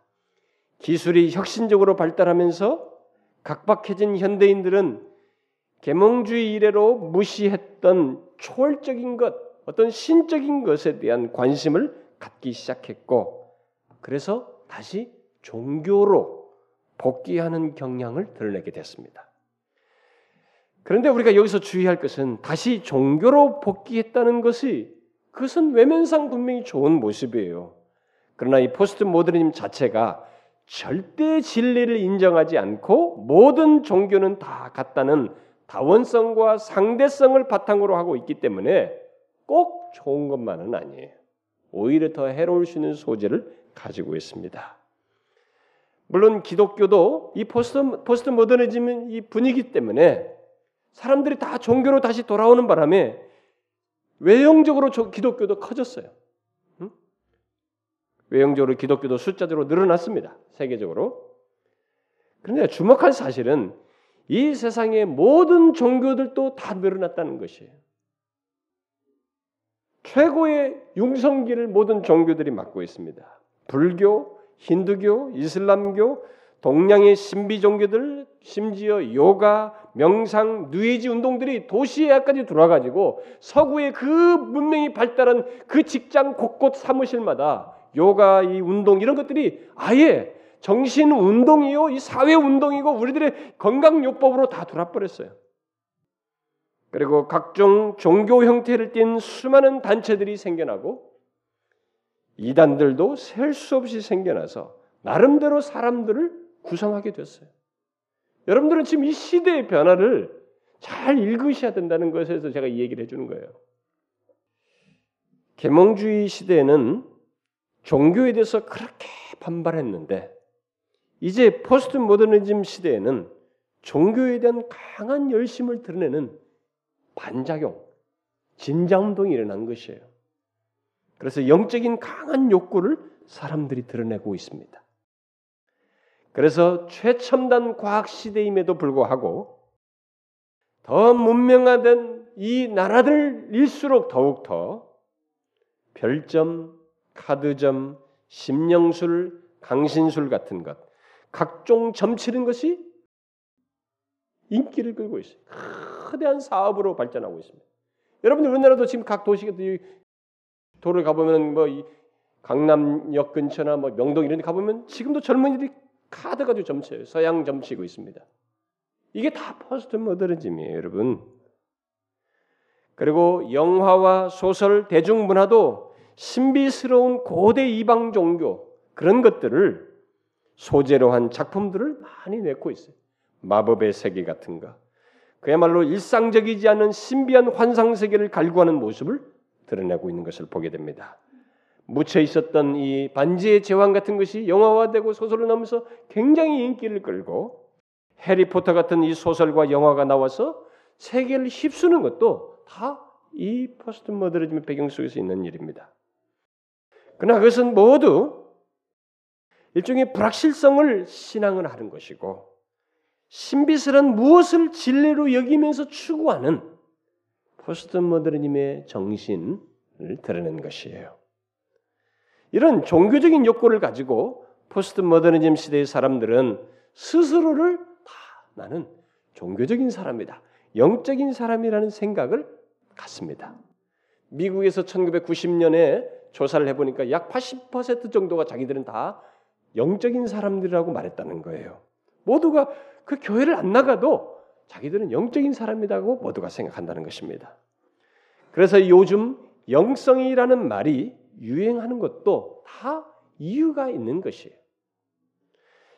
기술이 혁신적으로 발달하면서 각박해진 현대인들은 계몽주의 이래로 무시했던 초월적인 것, 어떤 신적인 것에 대한 관심을 갖기 시작했고, 그래서 다시 종교로 복귀하는 경향을 드러내게 됐습니다. 그런데 우리가 여기서 주의할 것은 다시 종교로 복귀했다는 것이 그것은 외면상 분명히 좋은 모습이에요. 그러나 이 포스트 모더니즘 자체가 절대 진리를 인정하지 않고 모든 종교는 다 같다는 다원성과 상대성을 바탕으로 하고 있기 때문에 꼭 좋은 것만은 아니에요. 오히려 더 해로울 수 있는 소재를 가지고 있습니다. 물론 기독교도 이 포스트, 포스트 모더니즘은 이 분위기 때문에 사람들이 다 종교로 다시 돌아오는 바람에 외형적으로 기독교도 커졌어요. 외형적으로 기독교도 숫자적으로 늘어났습니다. 세계적으로. 그런데 주목할 사실은 이 세상의 모든 종교들도 다 늘어났다는 것이에요. 최고의 융성기를 모든 종교들이 맡고 있습니다. 불교, 힌두교, 이슬람교, 동양의 신비 종교들, 심지어 요가, 명상, 누에지 운동들이 도시에까지 들어와가지고 서구의 그 문명이 발달한 그 직장 곳곳 사무실마다 요가, 이 운동 이런 것들이 아예 정신 운동이요, 이 사회 운동이고 우리들의 건강 요법으로 다 돌아버렸어요. 그리고 각종 종교 형태를 띤 수많은 단체들이 생겨나고 이단들도 셀 수 없이 생겨나서 나름대로 사람들을 구성하게 됐어요. 여러분들은 지금 이 시대의 변화를 잘 읽으셔야 된다는 것에서 제가 이 얘기를 해주는 거예요. 계몽주의 시대에는 종교에 대해서 그렇게 반발했는데 이제 포스트 모더니즘 시대에는 종교에 대한 강한 열심을 드러내는 반작용, 진자운동이 일어난 것이에요. 그래서 영적인 강한 욕구를 사람들이 드러내고 있습니다. 그래서 최첨단 과학 시대임에도 불구하고 더 문명화된 이 나라들일수록 더욱더 별점, 카드점, 심령술, 강신술 같은 것, 각종 점치는 것이 인기를 끌고 있어요. 거대한 사업으로 발전하고 있습니다. 여러분들 우리나라도 지금 각 도시가 도 를 가보면 뭐 강남역 근처나 뭐 명동 이런 데 가보면 지금도 젊은이들이 카드 가지고 점쳐요. 서양 점치고 있습니다. 이게 다 포스트 모더니즘이에요, 여러분. 그리고 영화와 소설, 대중문화도 신비스러운 고대 이방 종교 그런 것들을 소재로 한 작품들을 많이 내고 있어요. 마법의 세계 같은 거. 그야말로 일상적이지 않은 신비한 환상 세계를 갈구하는 모습을 드러내고 있는 것을 보게 됩니다. 묻혀 있었던 이 반지의 제왕 같은 것이 영화화되고 소설로 나오면서 굉장히 인기를 끌고 해리포터 같은 이 소설과 영화가 나와서 세계를 휩쓰는 것도 다 이 포스트 모더니즘의 배경 속에서 있는 일입니다. 그러나 그것은 모두 일종의 불확실성을 신앙을 하는 것이고 신비스러운 무엇을 진리로 여기면서 추구하는 포스트 모더니즘의 정신을 드러낸 것이에요. 이런 종교적인 욕구를 가지고 포스트 모더니즘 시대의 사람들은 스스로를 다 나는 종교적인 사람이다. 영적인 사람이라는 생각을 갖습니다. 미국에서 1990년에 조사를 해보니까 약 80% 정도가 자기들은 다 영적인 사람들이라고 말했다는 거예요. 모두가 그 교회를 안 나가도 자기들은 영적인 사람이라고 모두가 생각한다는 것입니다. 그래서 요즘 영성이라는 말이 유행하는 것도 다 이유가 있는 것이에요.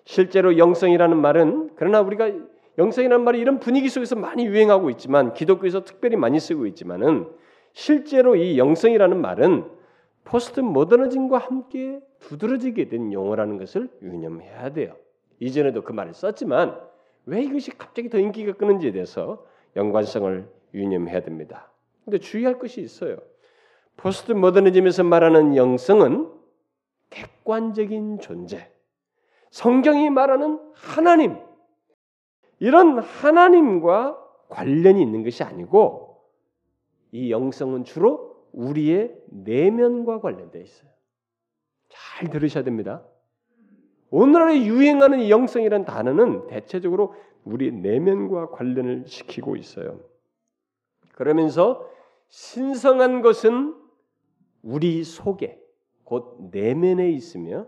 실제로 영성이라는 말은 그러나 우리가 영성이라는 말이 이런 분위기 속에서 많이 유행하고 있지만 기독교에서 특별히 많이 쓰고 있지만은 실제로 이 영성이라는 말은 포스트 모더니즘과 함께 두드러지게 된 용어라는 것을 유념해야 돼요. 이전에도 그 말을 썼지만 왜 이것이 갑자기 더 인기가 끄는지에 대해서 연관성을 유념해야 됩니다. 근데 주의할 것이 있어요. 포스트 모더니즘에서 말하는 영성은 객관적인 존재, 성경이 말하는 하나님, 이런 하나님과 관련이 있는 것이 아니고 이 영성은 주로 우리의 내면과 관련되어 있어요. 잘 들으셔야 됩니다. 오늘날에 유행하는 이 영성이라는 단어는 대체적으로 우리 내면과 관련을 시키고 있어요. 그러면서 신성한 것은 우리 속에 곧 내면에 있으며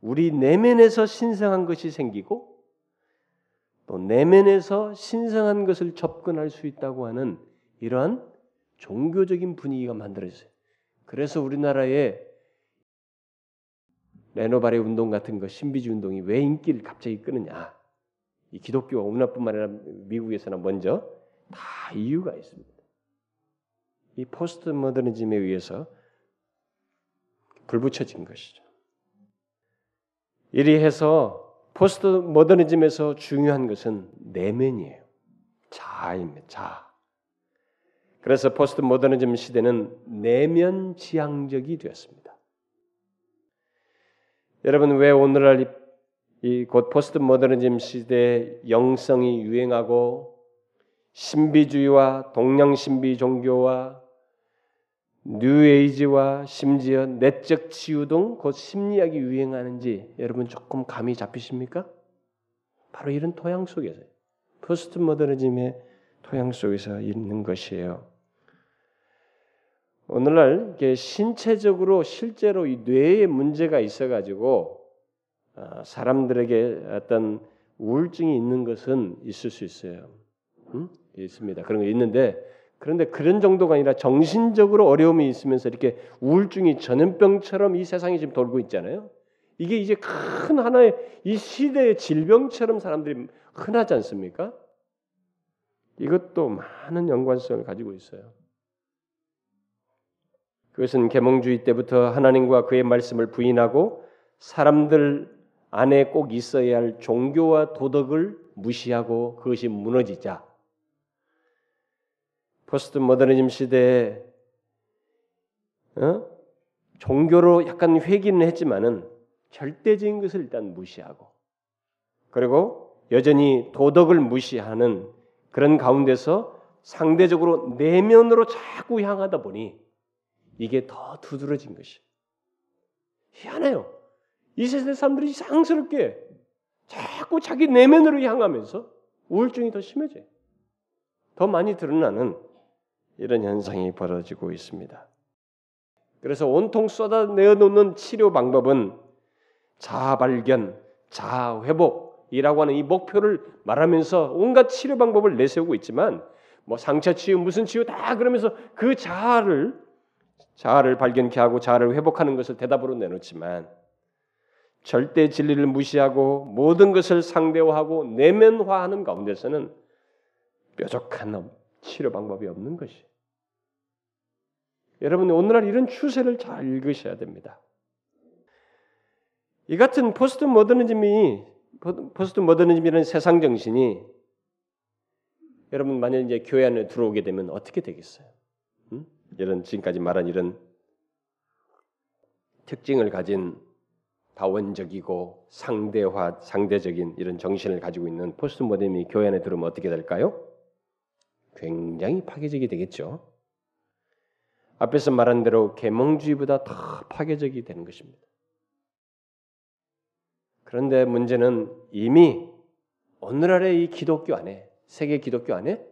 우리 내면에서 신성한 것이 생기고 또 내면에서 신성한 것을 접근할 수 있다고 하는 이러한 종교적인 분위기가 만들어졌어요. 그래서 우리나라에 레노바레 운동 같은 거 신비주의 운동이 왜 인기를 갑자기 끄느냐? 이 기독교 오문화뿐만 아니라 미국에서나 먼저 다 이유가 있습니다. 이 포스트 모더니즘에 의해서 불붙여진 것이죠. 이리 해서 포스트 모더니즘에서 중요한 것은 내면이에요. 자아입니다. 자. 그래서 포스트 모더니즘 시대는 내면 지향적이 되었습니다. 여러분 왜 오늘날 이 곧 포스트 모더니즘 시대 영성이 유행하고 신비주의와 동양 신비 종교와 뉴에이지와 심지어 내적 치유 등 곧 심리학이 유행하는지 여러분 조금 감이 잡히십니까? 바로 이런 토양 속에서 포스트 모더니즘의 토양 속에서 있는 것이에요. 오늘날 신체적으로 실제로 이 뇌에 문제가 있어가지고 아, 사람들에게 어떤 우울증이 있는 것은 있을 수 있어요. 음? 있습니다. 그런 거 있는데 그런데 그런 정도가 아니라 정신적으로 어려움이 있으면서 이렇게 우울증이 전염병처럼 이 세상에 지금 돌고 있잖아요. 이게 이제 큰 하나의 이 시대의 질병처럼 사람들이 흔하지 않습니까? 이것도 많은 연관성을 가지고 있어요. 그것은 계몽주의 때부터 하나님과 그의 말씀을 부인하고 사람들 안에 꼭 있어야 할 종교와 도덕을 무시하고 그것이 무너지자 포스트 모더니즘 시대에 어? 종교로 약간 회귀는 했지만은 절대적인 것을 일단 무시하고 그리고 여전히 도덕을 무시하는 그런 가운데서 상대적으로 내면으로 자꾸 향하다 보니 이게 더 두드러진 것이 희한해요. 이 세대 사람들이 이상스럽게 자꾸 자기 내면으로 향하면서 우울증이 더 심해져요. 더 많이 드러나는 이런 현상이 벌어지고 있습니다. 그래서 온통 쏟아내어 놓는 치료 방법은 자아 발견, 자아 회복이라고 하는 이 목표를 말하면서 온갖 치료 방법을 내세우고 있지만 뭐 상처 치유 무슨 치유 다 그러면서 그 자아를 자아를 발견케 하고 자아를 회복하는 것을 대답으로 내놓지만 절대 진리를 무시하고 모든 것을 상대화하고 내면화하는 가운데서는 뾰족한 치료 방법이 없는 것이. 여러분 오늘날 이런 추세를 잘 읽으셔야 됩니다. 이 같은 포스트 모더니즘이 포스트 모더니즘이라는 세상 정신이 여러분 만약 이제 교회 안에 들어오게 되면 어떻게 되겠어요? 음? 이런 지금까지 말한 이런 특징을 가진 다원적이고 상대화 상대적인 이런 정신을 가지고 있는 포스트 모더니즘이 교회 안에 들어오면 어떻게 될까요? 굉장히 파괴적이 되겠죠. 앞에서 말한 대로 계몽주의보다 더 파괴적이 되는 것입니다. 그런데 문제는 이미 오늘날의 이 기독교 안에 세계 기독교 안에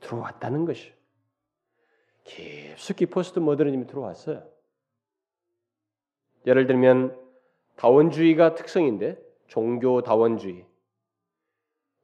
들어왔다는 것이요. 깊숙이 포스트 모더니즘이 들어왔어요. 예를 들면 다원주의가 특성인데 종교 다원주의.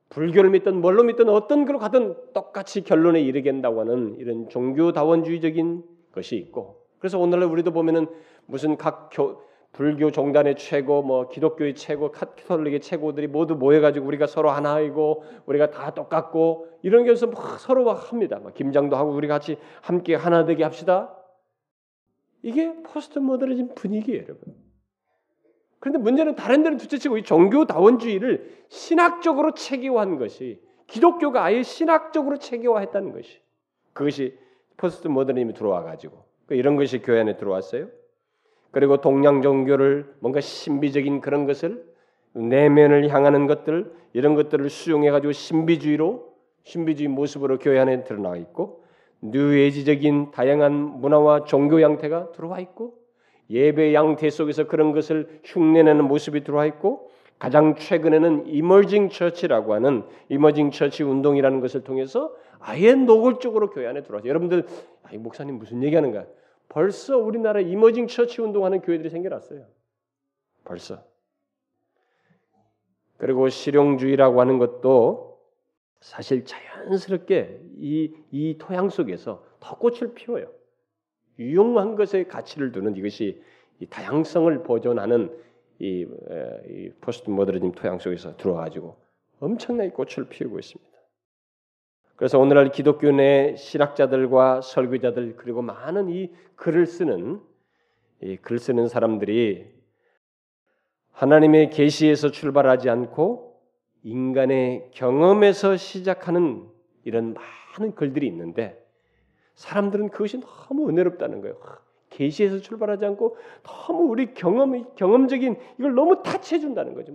불교를 믿든 뭘로 믿든 어떤 걸로 가든 똑같이 결론에 이르겠다고 하는 이런 종교 다원주의적인 것이 있고 그래서 오늘날 우리도 보면은 무슨 각 교, 불교 종단의 최고, 뭐 기독교의 최고, 카톨릭의 최고들이 모두 모여가지고 우리가 서로 하나이고 우리가 다 똑같고 이런 게서 막 서로 막 합니다. 막 김장도 하고 우리 같이 함께 하나 되게 합시다. 이게 포스트 모더니즘 분위기예요, 여러분. 그런데 문제는 다른 데는 둘째치고 이 종교다원주의를 신학적으로 체계화한 것이 기독교가 아예 신학적으로 체계화했다는 것이 그것이 포스트 모더니즘이 들어와 가지고 그러니까 이런 것이 교회 안에 들어왔어요. 그리고 동양 종교를 뭔가 신비적인 그런 것을 내면을 향하는 것들 이런 것들을 수용해 가지고 신비주의로 신비주의 모습으로 교회 안에 드러나 있고 뉴에이지적인 다양한 문화와 종교 양태가 들어와 있고 예배 양태 속에서 그런 것을 흉내내는 모습이 들어와 있고 가장 최근에는 emerging church라고 하는 emerging church 운동이라는 것을 통해서 아예 노골적으로 교회 안에 들어와서 여러분들 아, 목사님 무슨 얘기하는 거야? 벌써 우리나라 emerging church 운동하는 교회들이 생겨났어요. 벌써. 그리고 실용주의라고 하는 것도 사실 자연스럽게 이, 이 토양 속에서 더 꽃을 피워요. 유용한 것에 가치를 두는 이것이 이 다양성을 보존하는 이, 이 포스트 모더니즘 토양 속에서 들어와가지고 엄청나게 꽃을 피우고 있습니다. 그래서 오늘날 기독교 내 신학자들과 설교자들 그리고 많은 이 글을 쓰는 이 글 쓰는 사람들이 하나님의 계시에서 출발하지 않고 인간의 경험에서 시작하는 이런 많은 글들이 있는데 사람들은 그것이 너무 은혜롭다는 거예요. 계시에서 출발하지 않고 너무 우리 경험 경험적인 이걸 너무 타치해 준다는 거죠.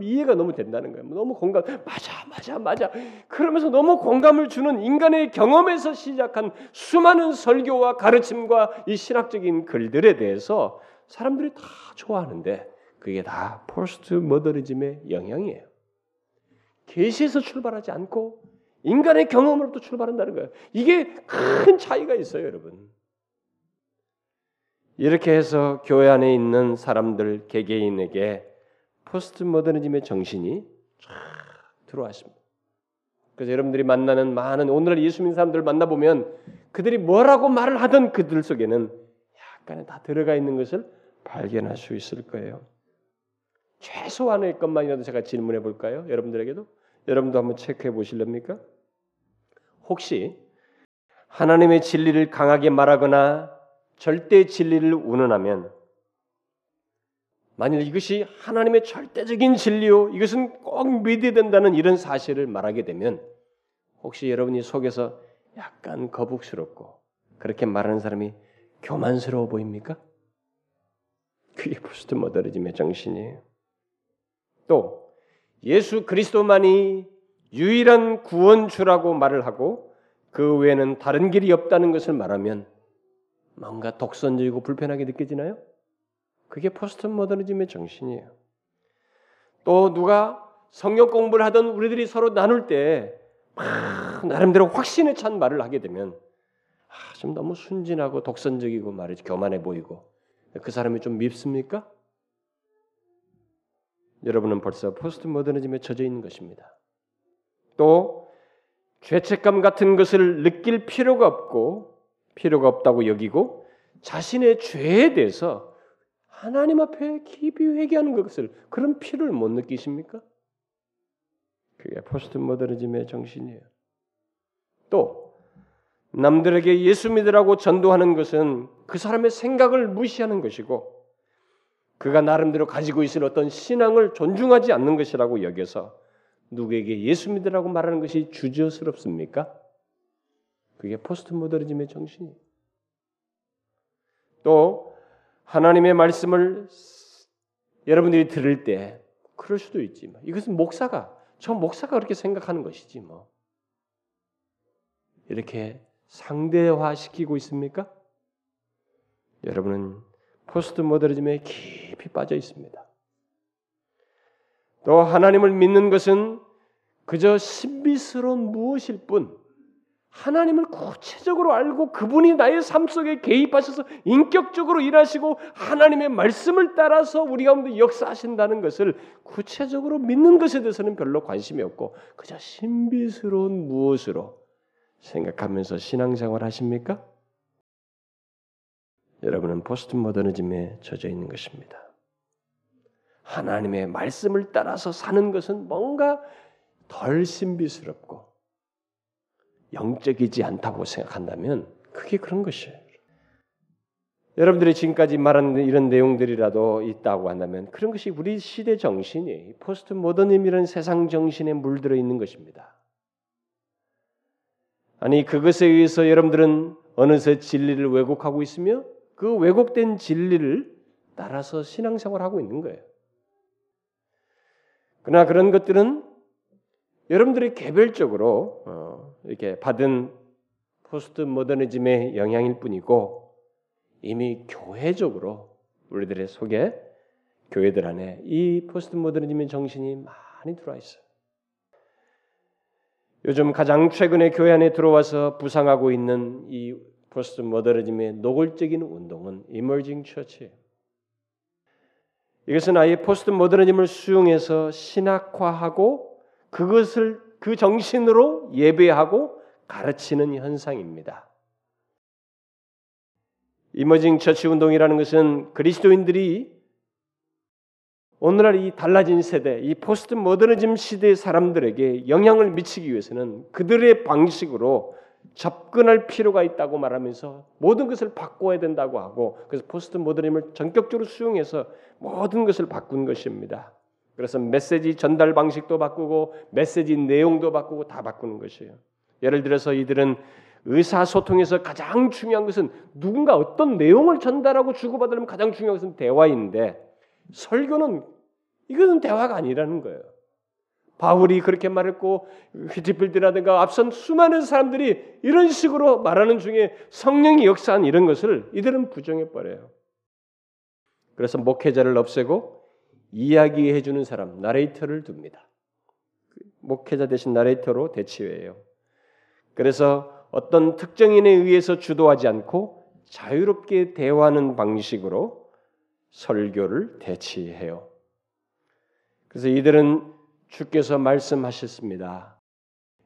이해가 너무 된다는 거예요. 너무 공감 맞아 맞아 맞아 그러면서 너무 공감을 주는 인간의 경험에서 시작한 수많은 설교와 가르침과 이 신학적인 글들에 대해서 사람들이 다 좋아하는데 그게 다 포스트 모더니즘의 영향이에요. 계시에서 출발하지 않고 인간의 경험으로부터 출발한다는 거예요. 이게 큰 차이가 있어요, 여러분. 이렇게 해서 교회 안에 있는 사람들 개개인에게 포스트 모더니즘의 정신이 쫙 들어왔습니다. 그래서 여러분들이 만나는 많은 오늘 예수 믿는 사람들을 만나 보면 그들이 뭐라고 말을 하던 그들 속에는 약간의 다 들어가 있는 것을 발견할 수 있을 거예요. 최소한의 것만이라도 제가 질문해 볼까요? 여러분들에게도 여러분도 한번 체크해 보실렵니까? 혹시 하나님의 진리를 강하게 말하거나 절대 진리를 운운하면 만일 이것이 하나님의 절대적인 진리요 이것은 꼭 믿어야 된다는 이런 사실을 말하게 되면 혹시 여러분이 속에서 약간 거북스럽고 그렇게 말하는 사람이 교만스러워 보입니까? 그게 포스트 모더니즘의 정신이에요. 또 예수 그리스도만이 유일한 구원주라고 말을 하고 그 외에는 다른 길이 없다는 것을 말하면 뭔가 독선적이고 불편하게 느껴지나요? 그게 포스트 모더니즘의 정신이에요. 또 누가 성경 공부를 하던 우리들이 서로 나눌 때 나름대로 확신에 찬 말을 하게 되면 아, 좀 너무 순진하고 독선적이고 말이지 교만해 보이고 그 사람이 좀 밉습니까? 여러분은 벌써 포스트 모더니즘에 젖어 있는 것입니다. 또 죄책감 같은 것을 느낄 필요가 없고 필요가 없다고 여기고 자신의 죄에 대해서 하나님 앞에 깊이 회개하는 것을 그런 필요를 못 느끼십니까? 그게 포스트 모더니즘의 정신이에요. 또 남들에게 예수 믿으라고 전도하는 것은 그 사람의 생각을 무시하는 것이고 그가 나름대로 가지고 있을 어떤 신앙을 존중하지 않는 것이라고 여겨서 누구에게 예수 믿으라고 말하는 것이 주저스럽습니까? 그게 포스트 모더니즘의 정신이에요. 또 하나님의 말씀을 여러분들이 들을 때 그럴 수도 있지. 뭐. 이것은 목사가 저 목사가 그렇게 생각하는 것이지 뭐. 이렇게 상대화 시키고 있습니까? 여러분은 포스트 모더니즘에 깊이 빠져 있습니다. 또 하나님을 믿는 것은 그저 신비스러운 무엇일 뿐 하나님을 구체적으로 알고 그분이 나의 삶 속에 개입하셔서 인격적으로 일하시고 하나님의 말씀을 따라서 우리 가운데 역사하신다는 것을 구체적으로 믿는 것에 대해서는 별로 관심이 없고 그저 신비스러운 무엇으로 생각하면서 신앙생활 하십니까? 여러분은 포스트 모더니즘에 젖어 있는 것입니다. 하나님의 말씀을 따라서 사는 것은 뭔가 덜 신비스럽고 영적이지 않다고 생각한다면 그게 그런 것이에요. 여러분들이 지금까지 말한 이런 내용들이라도 있다고 한다면 그런 것이 우리 시대 정신이 포스트 모더니즘이라는 세상 정신에 물들어 있는 것입니다. 아니 그것에 의해서 여러분들은 어느새 진리를 왜곡하고 있으며 그 왜곡된 진리를 따라서 신앙생활하고 있는 거예요. 그러나 그런 것들은 여러분들이 개별적으로 어, 이렇게 받은 포스트 모더니즘의 영향일 뿐이고 이미 교회적으로 우리들의 속에 교회들 안에 이 포스트 모더니즘의 정신이 많이 들어와 있어요. 요즘 가장 최근에 교회 안에 들어와서 부상하고 있는 이 포스트 모더니즘의 노골적인 운동은 이머징 처치예요. 이것은 아예 포스트 모더니즘을 수용해서 신학화하고 그것을 그 정신으로 예배하고 가르치는 현상입니다. emerging church 운동이라는 것은 그리스도인들이 오늘날 이 달라진 세대, 이 포스트 모더니즘 시대의 사람들에게 영향을 미치기 위해서는 그들의 방식으로 접근할 필요가 있다고 말하면서 모든 것을 바꿔야 된다고 하고 그래서 포스트 모더니즘을 전격적으로 수용해서 모든 것을 바꾼 것입니다. 그래서 메시지 전달 방식도 바꾸고 메시지 내용도 바꾸고 다 바꾸는 것이에요. 예를 들어서 이들은 의사소통에서 가장 중요한 것은 누군가 어떤 내용을 전달하고 주고받으려면 가장 중요한 것은 대화인데 설교는 이것은 대화가 아니라는 거예요. 바울이 그렇게 말했고 휘티필드라든가 앞선 수많은 사람들이 이런 식으로 말하는 중에 성령이 역사한 이런 것을 이들은 부정해 버려요. 그래서 목회자를 없애고 이야기해 주는 사람, 나레이터를 둡니다. 목회자 대신 나레이터로 대치해요. 그래서 어떤 특정인에 의해서 주도하지 않고 자유롭게 대화하는 방식으로 설교를 대치해요. 그래서 이들은 주께서 말씀하셨습니다.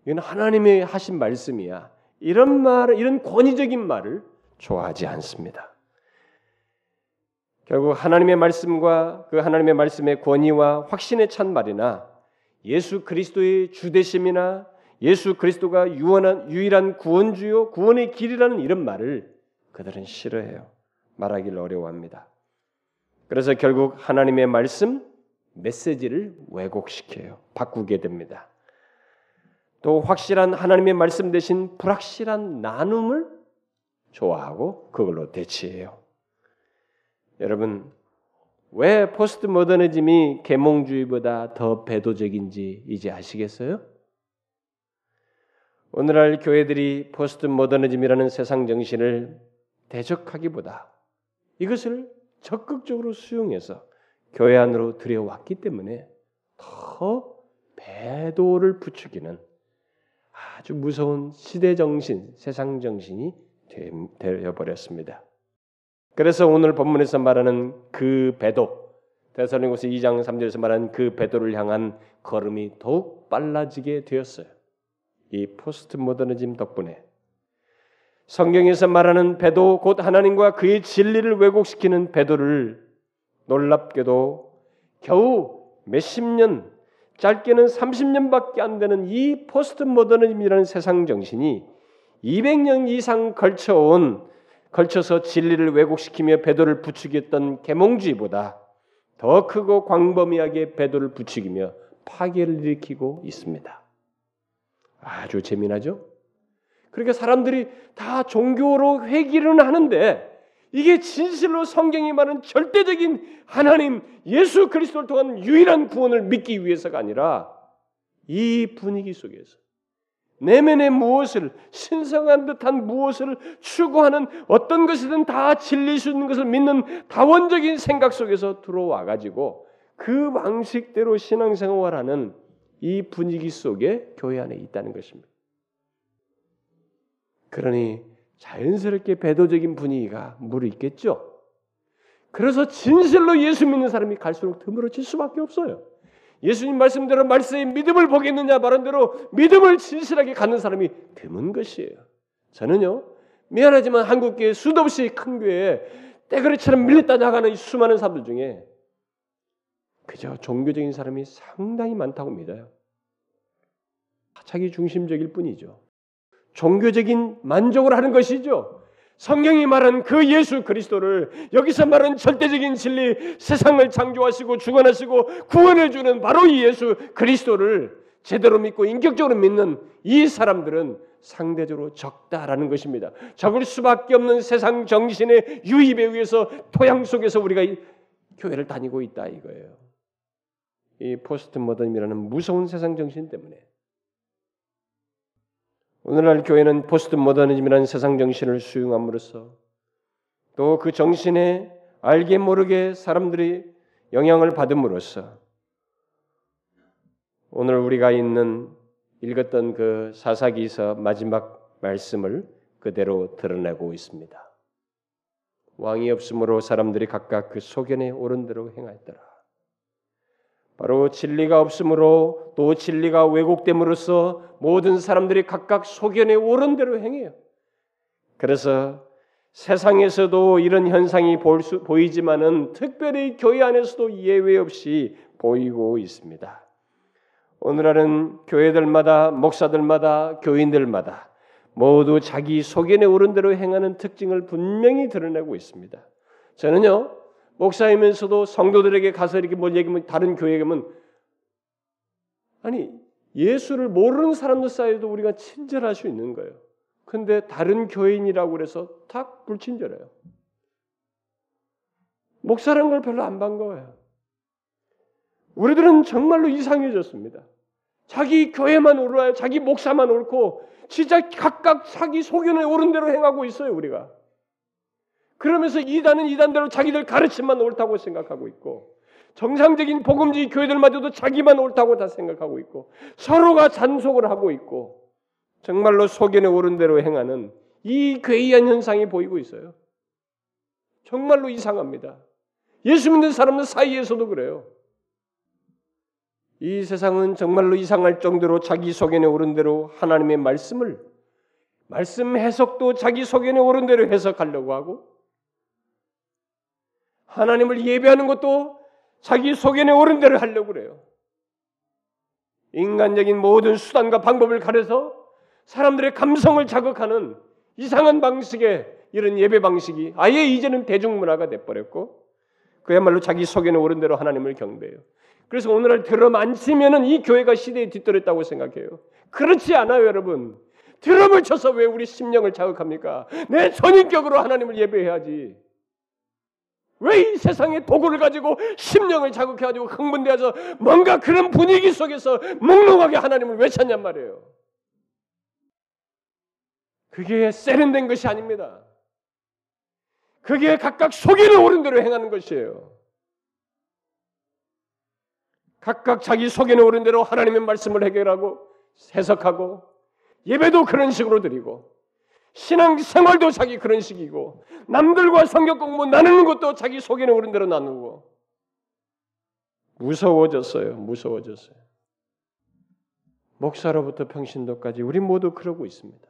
이건 하나님의 하신 말씀이야. 이런 말, 이런 권위적인 말을 좋아하지 않습니다. 결국 하나님의 말씀과 그 하나님의 말씀의 권위와 확신에 찬 말이나 예수 그리스도의 주대심이나 예수 그리스도가 유한한, 유일한 구원주요 구원의 길이라는 이런 말을 그들은 싫어해요. 말하기를 어려워합니다. 그래서 결국 하나님의 말씀 메시지를 왜곡시켜요. 바꾸게 됩니다. 또 확실한 하나님의 말씀 대신 불확실한 나눔을 좋아하고 그걸로 대치해요. 여러분 왜 포스트 모더니즘이 계몽주의보다 더 배도적인지 이제 아시겠어요? 오늘날 교회들이 포스트 모더니즘이라는 세상 정신을 대적하기보다 이것을 적극적으로 수용해서 교회 안으로 들여왔기 때문에 더 배도를 부추기는 아주 무서운 시대 정신, 세상 정신이 되어 버렸습니다. 그래서 오늘 본문에서 말하는 그 배도 대사님고서 2장 3절에서 말하는 그 배도를 향한 걸음이 더욱 빨라지게 되었어요. 이 포스트 모더니즘 덕분에 성경에서 말하는 배도 곧 하나님과 그의 진리를 왜곡시키는 배도를 놀랍게도 겨우 몇십 년 짧게는 30년밖에 안 되는 이 포스트 모더니즘이라는 세상 정신이 200년 이상 걸쳐온 걸쳐서 진리를 왜곡시키며 배도를 부추겼던 계몽주의보다 더 크고 광범위하게 배도를 부추기며 파괴를 일으키고 있습니다. 아주 재미나죠? 그러니까 사람들이 다 종교로 회귀를 하는데 이게 진실로 성경이 말하는 절대적인 하나님 예수 그리스도를 통한 유일한 구원을 믿기 위해서가 아니라 이 분위기 속에서 내면의 무엇을 신성한 듯한 무엇을 추구하는 어떤 것이든 다 진리일 수 있는 것을 믿는 다원적인 생각 속에서 들어와 가지고 그 방식대로 신앙생활하는 이 분위기 속에 교회 안에 있다는 것입니다. 그러니 자연스럽게 배도적인 분위기가 물어 있겠죠. 그래서 진실로 예수 믿는 사람이 갈수록 드물어질 수밖에 없어요. 예수님 말씀대로 말씀의 믿음을 보겠느냐 말한 대로 믿음을 진실하게 갖는 사람이 드문 것이에요. 저는요 미안하지만 한국 교회 수도 없이 큰 교회에 떼그리처럼 밀렸다 나가는 수많은 사람들 중에 그저 종교적인 사람이 상당히 많다고 믿어요. 자기 중심적일 뿐이죠. 종교적인 만족을 하는 것이죠. 성경이 말한 그 예수 그리스도를 여기서 말한 절대적인 진리, 세상을 창조하시고 주관하시고 구원을 주는 바로 이 예수 그리스도를 제대로 믿고 인격적으로 믿는 이 사람들은 상대적으로 적다라는 것입니다. 적을 수밖에 없는 세상 정신의 유입에 의해서 토양 속에서 우리가 교회를 다니고 있다 이거예요. 이 포스트 모던이라는 무서운 세상 정신 때문에 오늘날 교회는 포스트 모더니즘이라는 세상 정신을 수용함으로써 또 그 정신에 알게 모르게 사람들이 영향을 받음으로써 오늘 우리가 있는 읽었던 그 사사기서 마지막 말씀을 그대로 드러내고 있습니다. 왕이 없으므로 사람들이 각각 그 소견에 옳은 대로 행하였더라. 바로 진리가 없으므로 또 진리가 왜곡됨으로써 모든 사람들이 각각 소견에 오른 대로 행해요. 그래서 세상에서도 이런 현상이 수, 보이지만은 특별히 교회 안에서도 예외 없이 보이고 있습니다. 오늘날은 교회들마다 목사들마다 교인들마다 모두 자기 소견에 오른 대로 행하는 특징을 분명히 드러내고 있습니다. 저는요 목사이면서도 성도들에게 가서 이렇게 뭘 얘기하면 다른 교회에 가면 아니 예수를 모르는 사람들 사이에도 우리가 친절할 수 있는 거예요. 근데 다른 교인이라고 그래서 탁 불친절해요. 목사라는 걸 별로 안 반가워요. 우리들은 정말로 이상해졌습니다. 자기 교회만 옳아요. 자기 목사만 옳고 진짜 각각 자기 소견에 옳은 대로 행하고 있어요, 우리가. 그러면서 이단은 이단대로 자기들 가르침만 옳다고 생각하고 있고 정상적인 복음주의 교회들마저도 자기만 옳다고 다 생각하고 있고 서로가 잔속을 하고 있고 정말로 소견에 옳은 대로 행하는 이 괴이한 현상이 보이고 있어요. 정말로 이상합니다. 예수 믿는 사람들 사이에서도 그래요. 이 세상은 정말로 이상할 정도로 자기 소견에 옳은 대로 하나님의 말씀을 말씀 해석도 자기 소견에 옳은 대로 해석하려고 하고 하나님을 예배하는 것도 자기 소견에 옳은 대로 하려고 그래요. 인간적인 모든 수단과 방법을 가려서 사람들의 감성을 자극하는 이상한 방식의 이런 예배 방식이 아예 이제는 대중문화가 돼버렸고 그야말로 자기 소견에 옳은 대로 하나님을 경배해요. 그래서 오늘날 드럼 안 치면은 이 교회가 시대에 뒤떨었다고 생각해요. 그렇지 않아요, 여러분. 드럼을 쳐서 왜 우리 심령을 자극합니까? 내 전인격으로 하나님을 예배해야지. 왜 이 세상의 도구를 가지고 심령을 자극해가지고 흥분되어서 뭔가 그런 분위기 속에서 몽롱하게 하나님을 외쳤냔 말이에요. 그게 세련된 것이 아닙니다. 그게 각각 속에는 옳은 대로 행하는 것이에요. 각각 자기 속에는 옳은 대로 하나님의 말씀을 해결하고 해석하고 예배도 그런 식으로 드리고 신앙 생활도 자기 그런 식이고 남들과 성경 공부 나누는 것도 자기 속에는 오른 대로 나누고 무서워졌어요. 무서워졌어요. 목사로부터 평신도까지 우리 모두 그러고 있습니다.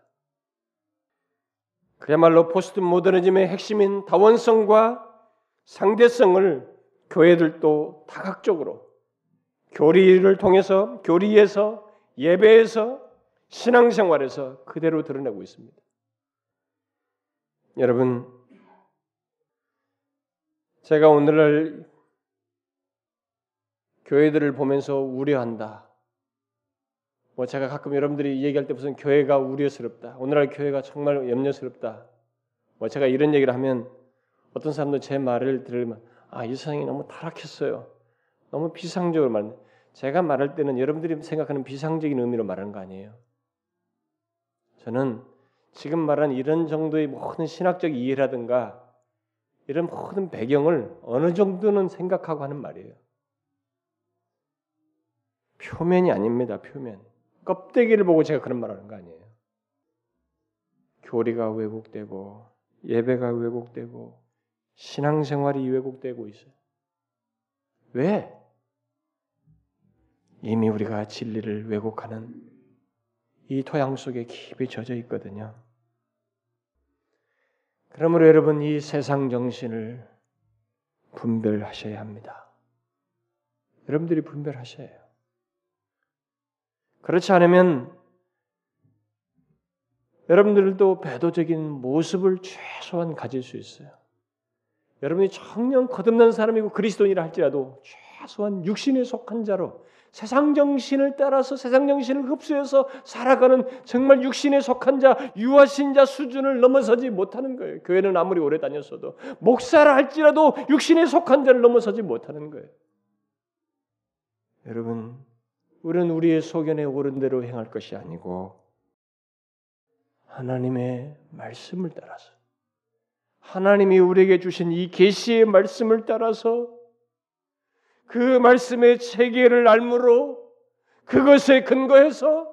그야말로 포스트 모더니즘의 핵심인 다원성과 상대성을 교회들도 다각적으로 교리를 통해서 교리에서 예배에서 신앙생활에서 그대로 드러내고 있습니다. 여러분, 제가 오늘날 교회들을 보면서 우려한다. 뭐 제가 가끔 여러분들이 얘기할 때 무슨 교회가 우려스럽다. 오늘날 교회가 정말 염려스럽다. 뭐 제가 이런 얘기를 하면 어떤 사람도 제 말을 들으면 아, 이 세상이 너무 타락했어요. 너무 비상적으로 말. 제가 말할 때는 여러분들이 생각하는 비상적인 의미로 말하는 거 아니에요. 저는 지금 말한 이런 정도의 모든 신학적 이해라든가 이런 모든 배경을 어느 정도는 생각하고 하는 말이에요. 표면이 아닙니다. 표면. 껍데기를 보고 제가 그런 말 하는 거 아니에요. 교리가 왜곡되고 예배가 왜곡되고 신앙생활이 왜곡되고 있어요. 왜? 이미 우리가 진리를 왜곡하는 이 토양 속에 깊이 젖어 있거든요. 그러므로 여러분 이 세상 정신을 분별하셔야 합니다. 여러분들이 분별하셔야 해요. 그렇지 않으면 여러분들도 배도적인 모습을 최소한 가질 수 있어요. 여러분이 청년 거듭난 사람이고 그리스도인이라 할지라도 최소한 육신에 속한 자로 세상 정신을 따라서 세상 정신을 흡수해서 살아가는 정말 육신에 속한 자, 유아신 자 수준을 넘어서지 못하는 거예요. 교회는 아무리 오래 다녔어도 목사라 할지라도 육신에 속한 자를 넘어서지 못하는 거예요. 여러분, 우리는 우리의 소견에 옳은 대로 행할 것이 아니고 하나님의 말씀을 따라서 하나님이 우리에게 주신 이 계시의 말씀을 따라서 그 말씀의 체계를 알므로 그것에 근거해서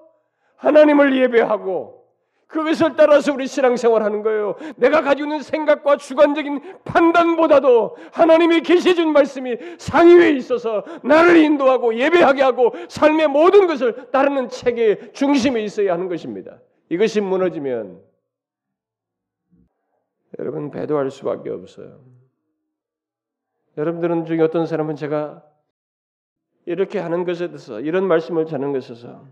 하나님을 예배하고 그것을 따라서 우리 신앙생활하는 거예요. 내가 가지고 있는 생각과 주관적인 판단보다도 하나님이 계시준 말씀이 상위에 있어서 나를 인도하고 예배하게 하고 삶의 모든 것을 따르는 체계 중심에 있어야 하는 것입니다. 이것이 무너지면 여러분 배도할 수밖에 없어요. 여러분들은 중에 어떤 사람은 제가 이렇게 하는 것에 대해서 이런 말씀을 전하는 것에 있어서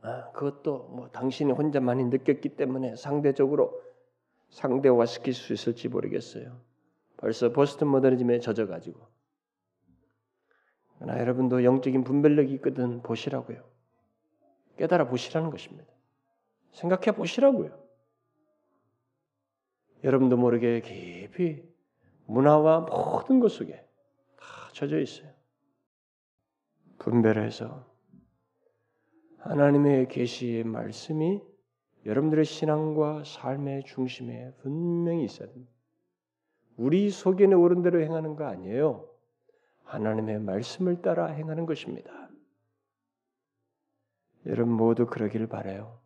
아, 그것도 뭐 당신이 혼자 많이 느꼈기 때문에 상대적으로 상대화 시킬 수 있을지 모르겠어요. 벌써 보스턴 모더니즘에 젖어가지고. 그러나 여러분도 영적인 분별력이 있거든 보시라고요. 깨달아 보시라는 것입니다. 생각해 보시라고요. 여러분도 모르게 깊이 문화와 모든 것 속에 다 젖어 있어요. 분별해서 하나님의 계시의 말씀이 여러분들의 신앙과 삶의 중심에 분명히 있어야 됩니다. 우리 속에는 옳은 대로 행하는 거 아니에요. 하나님의 말씀을 따라 행하는 것입니다. 여러분 모두 그러길 바래요.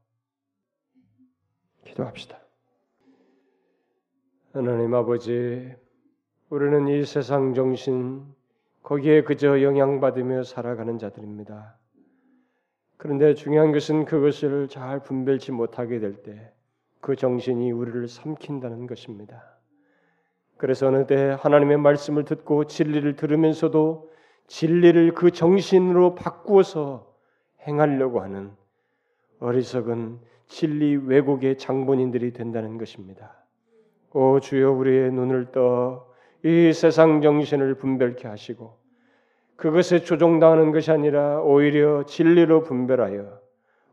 기도합시다. 하나님 아버지, 우리는 이 세상 정신 거기에 그저 영향받으며 살아가는 자들입니다. 그런데 중요한 것은 그것을 잘 분별치 못하게 될 때 그 정신이 우리를 삼킨다는 것입니다. 그래서 어느 때 하나님의 말씀을 듣고 진리를 들으면서도 진리를 그 정신으로 바꾸어서 행하려고 하는 어리석은 진리 왜곡의 장본인들이 된다는 것입니다. 오 주여 우리의 눈을 떠 이 세상 정신을 분별케 하시고 그것에 조종당하는 것이 아니라 오히려 진리로 분별하여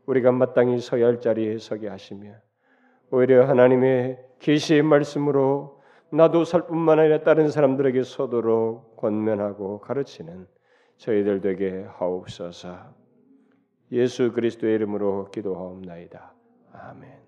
우리가 마땅히 서야 할 자리에 서게 하시며 오히려 하나님의 계시의 말씀으로 나도 살 뿐만 아니라 다른 사람들에게 서도록 권면하고 가르치는 저희들 되게 하옵소서. 예수 그리스도의 이름으로 기도하옵나이다. 아멘.